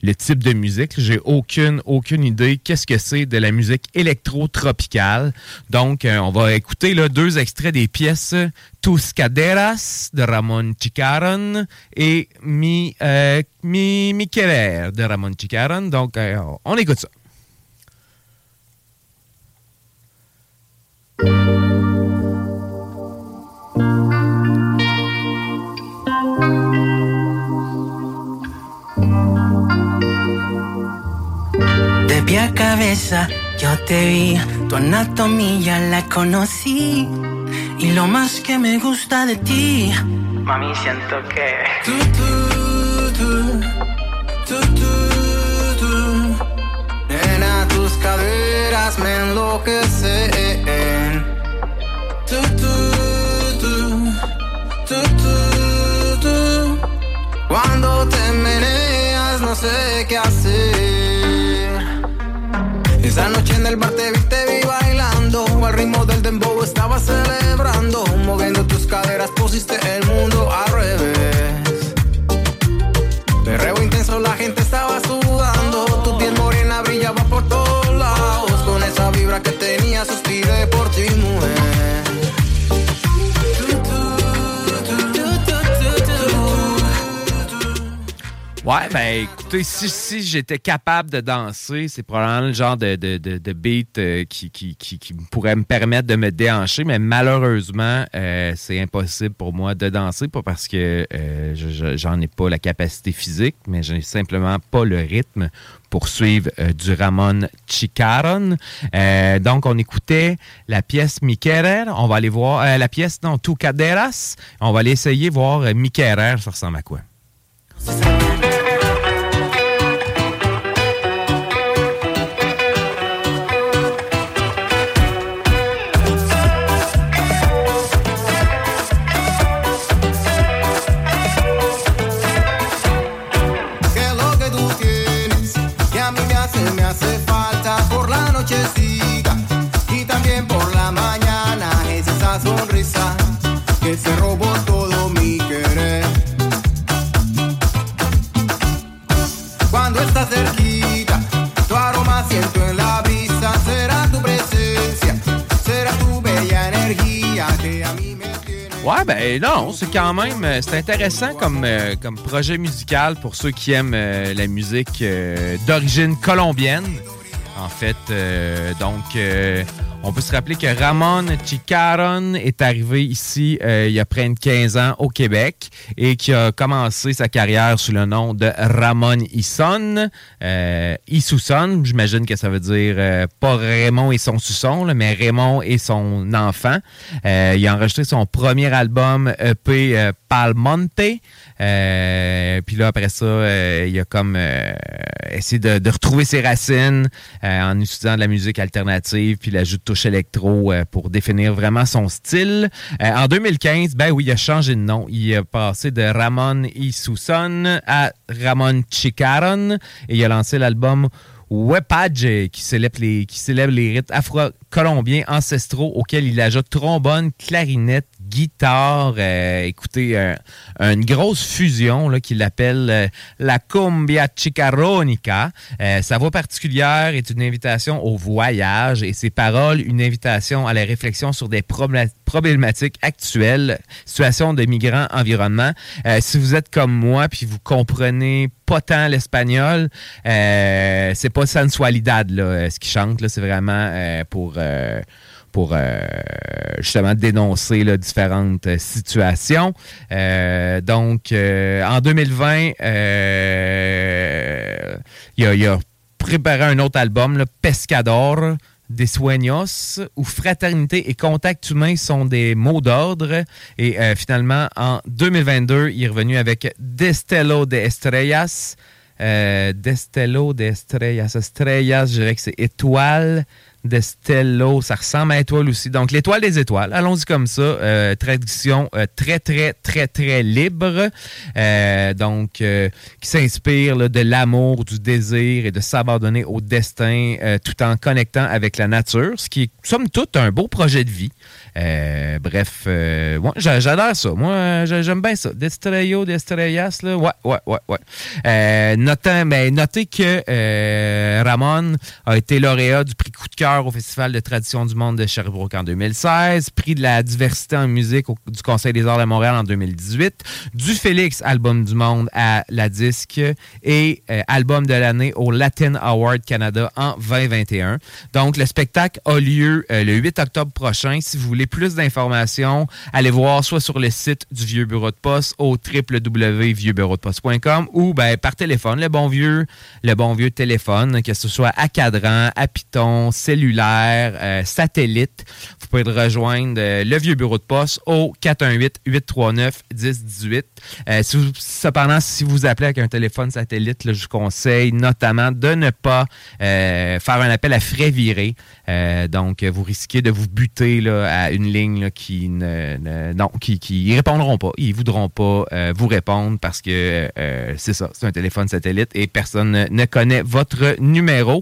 le type de musique. J'ai aucune, aucune idée qu'est-ce que c'est de la musique électro-tropicale. Donc, euh, on va écouter deux extraits des pièces Tus Caderas de Ramon Chicaron et Mi, euh, Mi, de Ramon Chicaron. Donc, euh, on écoute ça. Pie a cabeza yo te vi, tu anatomía la conocí. Y lo más que me gusta de ti, mami, siento que. Tú, tú, tú, tú, tú, tú. Nena, tus caderas me enloquecen. Tú, tú, tú, tú, tú, tú. Cuando te meneas, no sé qué hacer. Esa noche en el bar te vi, te vi bailando Al ritmo del dembow estaba celebrando Moviendo tus caderas pusiste el mundo al revés. Perreo intenso, la gente estaba sudando Tu piel morena brillaba por todos lados Con esa vibra que tenía suspiré por ti, mujer Ouais, ben écoutez, si, si j'étais capable de danser, c'est probablement le genre de, beat euh, qui, pourrait me permettre de me déhancher, mais malheureusement, euh, c'est impossible pour moi de danser, pas parce que euh, je- je- j'en ai pas la capacité physique, mais j'ai simplement pas le rythme pour suivre du Ramon Chicaron. Donc, on écoutait la pièce Miquerer. On va aller voir la pièce, non, Tu Caderas. On va aller essayer voir Miquerer, ça ressemble à quoi? Se robó todo mi querer. Cuando estás cerquita, tu aroma siento en la brisa. Será tu presencia, será tu bella energía que a mí me Ouais, ben non, c'est quand même euh, c'est intéressant comme, euh, comme projet musical pour ceux qui aiment euh, la musique euh, d'origine colombienne. En fait, euh, donc, euh, on peut se rappeler que Ramon Chicaron est arrivé ici euh, il y a près de 15 ans au Québec et qui a commencé sa carrière sous le nom de Ramon Isson. Euh, j'imagine que ça veut dire pas Raymond et son suçon, là, mais Raymond et son enfant. Il a enregistré son premier album EP Palmonte. Euh, puis là, après ça, euh, il a comme euh, essayé de, de retrouver ses racines en utilisant de la musique alternative puis l'ajout de touche électro pour définir vraiment son style. En 2015, ben oui, il a changé de nom. Il a passé de Ramon Isuson à Ramon Chicaron et il a lancé l'album Wepage qui célèbre les, qui célèbre les rites afro-colombiens ancestraux auxquels il ajoute trombone, clarinette, guitare. euh, écoutez, une grosse fusion qu'il appelle euh, la cumbia chicaronica. Euh, sa voix particulière est une invitation au voyage et ses paroles une invitation à la réflexion sur des problé- problématiques actuelles, situation de migrants, environnement. Si vous êtes comme moi puis vous comprenez pas tant l'espagnol, c'est pas sensualidad là, ce qu'il chante c'est vraiment pour pour euh, justement dénoncer là, différentes euh, situations. Euh, donc, en 2020, euh, il, a, préparé un autre album, là, Pescador. des sueños, où fraternité et contact humain sont des mots d'ordre. Et finalement, en 2022, il est revenu avec Destello de Estrellas. Euh, Destello de Estrellas. Estrellas, je dirais que c'est étoile. Destello, ça ressemble à étoile aussi. Donc, l'étoile des étoiles, allons-y comme ça. Euh, traduction euh, très, très, très, très libre. Euh, donc, euh, qui s'inspire de l'amour, du désir et de s'abandonner au destin tout en connectant avec la nature, ce qui est, somme toute, un beau projet de vie. Euh, bref, euh, j'adore ça. Moi, j'a- j'aime bien ça. Destrello, Destrellas, là. Ouais, ouais, ouais, ouais. Euh, notant, ben, notez que euh, Ramon a été lauréat du prix Coup de cœur au Festival de tradition du monde de Sherbrooke en 2016, prix de la diversité en musique du Conseil des arts de Montréal en 2018, du Félix Album du monde à la disque et euh, album de l'année au Latin Award Canada en 2021. Donc, le spectacle a lieu le 8 octobre prochain. Si vous voulez plus d'informations, allez voir soit sur le site du Vieux Bureau de Poste au www.vieuxbureaudeposte.com ou ben, par téléphone, le bon vieux, le bon vieux téléphone, que ce soit à cadran, à piton, cellulaire, euh, satellite. Vous pouvez rejoindre euh, le Vieux Bureau de Poste au 418-839-1018. Euh, si cependant, si vous appelez avec un téléphone satellite, je vous conseille notamment de ne pas faire un appel à frais virés. Donc, vous risquez de vous buter là, à une ligne qui ne, répondront pas. Ils voudront pas euh, vous répondre parce que euh, c'est ça, c'est un téléphone satellite et personne ne, connaît votre numéro.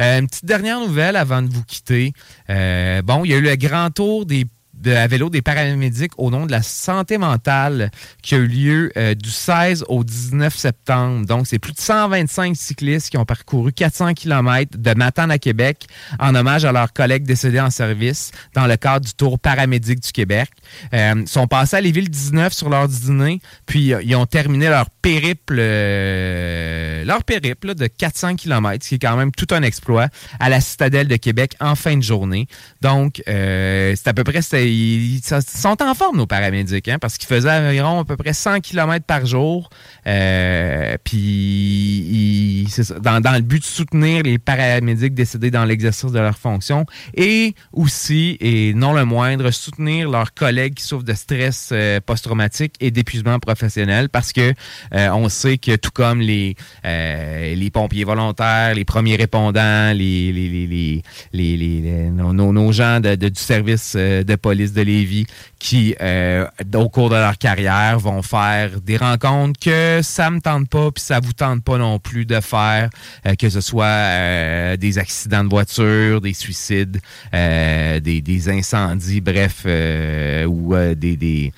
Euh, une petite dernière nouvelle avant de vous quitter. Euh, bon, il y a eu le grand tour des de, à vélo des paramédics au nom de la santé mentale qui a eu lieu euh, du 16 au 19 septembre. Donc, c'est plus de 125 cyclistes qui ont parcouru 400 km de Matane à Québec en hommage à leurs collègues décédés en service dans le cadre du Tour paramédic du Québec. Euh, ils sont passés à Lévis le 19 sur leur dîner, puis euh, ils ont terminé leur périple, leur périple de 400 km, ce qui est quand même tout un exploit, à la citadelle de Québec en fin de journée. Donc, c'est à peu près, ils, sont en forme, nos paramédics, hein, parce qu'ils faisaient environ à peu près 100 km par jour. Euh, puis, dans, dans le but de soutenir les paramédics décédés dans l'exercice de leurs fonctions et aussi, et non le moindre, soutenir leurs collègues qui souffrent de stress euh, post-traumatique et d'épuisement professionnel parce que euh, on sait que tout comme les, les pompiers volontaires, les premiers répondants, les, les, les, les, nos, nos- gens de, du service de police de Lévis qui, euh, au cours de leur carrière, vont faire des rencontres que ça me tente pas, puis ça vous tente pas non plus de faire, euh, que ce soit euh, des accidents de voiture, des suicides, des, incendies, bref, ou des,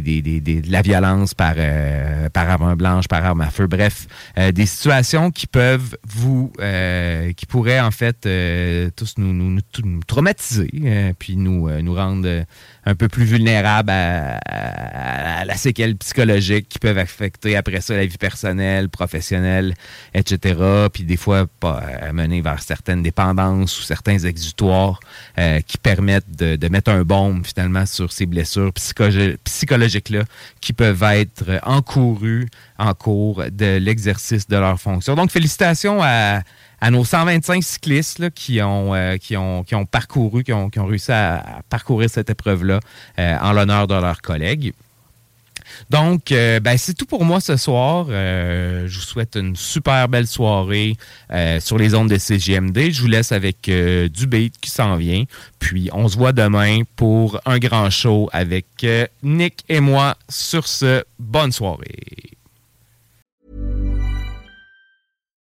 des, de la violence par, euh, par arme blanche, par arme à feu, bref, euh, des situations qui peuvent vous, euh, qui pourraient en fait tous nous, nous, nous- nous traumatiser, puis nous, nous rendre un peu plus vulnérables à, la séquelle psychologique qui peuvent affecter après ça la vie personnelle, professionnelle, etc. Puis des fois pas, euh, mener vers certaines dépendances ou certains exutoires euh, qui permettent de, mettre un baume finalement sur ces blessures psychologiques-là qui peuvent être encourues en cours de l'exercice de leur fonction. Donc félicitations à, à nos 125 cyclistes là, qui, ont, euh, qui, ont, qui ont parcouru, qui ont, qui ont réussi à, parcourir cette épreuve-là euh, en l'honneur de leurs collègues. Donc, euh, ben, c'est tout pour moi ce soir. Euh, je vous souhaite une super belle soirée euh, sur les ondes de CGMD. Je vous laisse avec du qui s'en vient. Puis, on se voit demain pour un grand show avec Nick et moi. Sur ce, bonne soirée.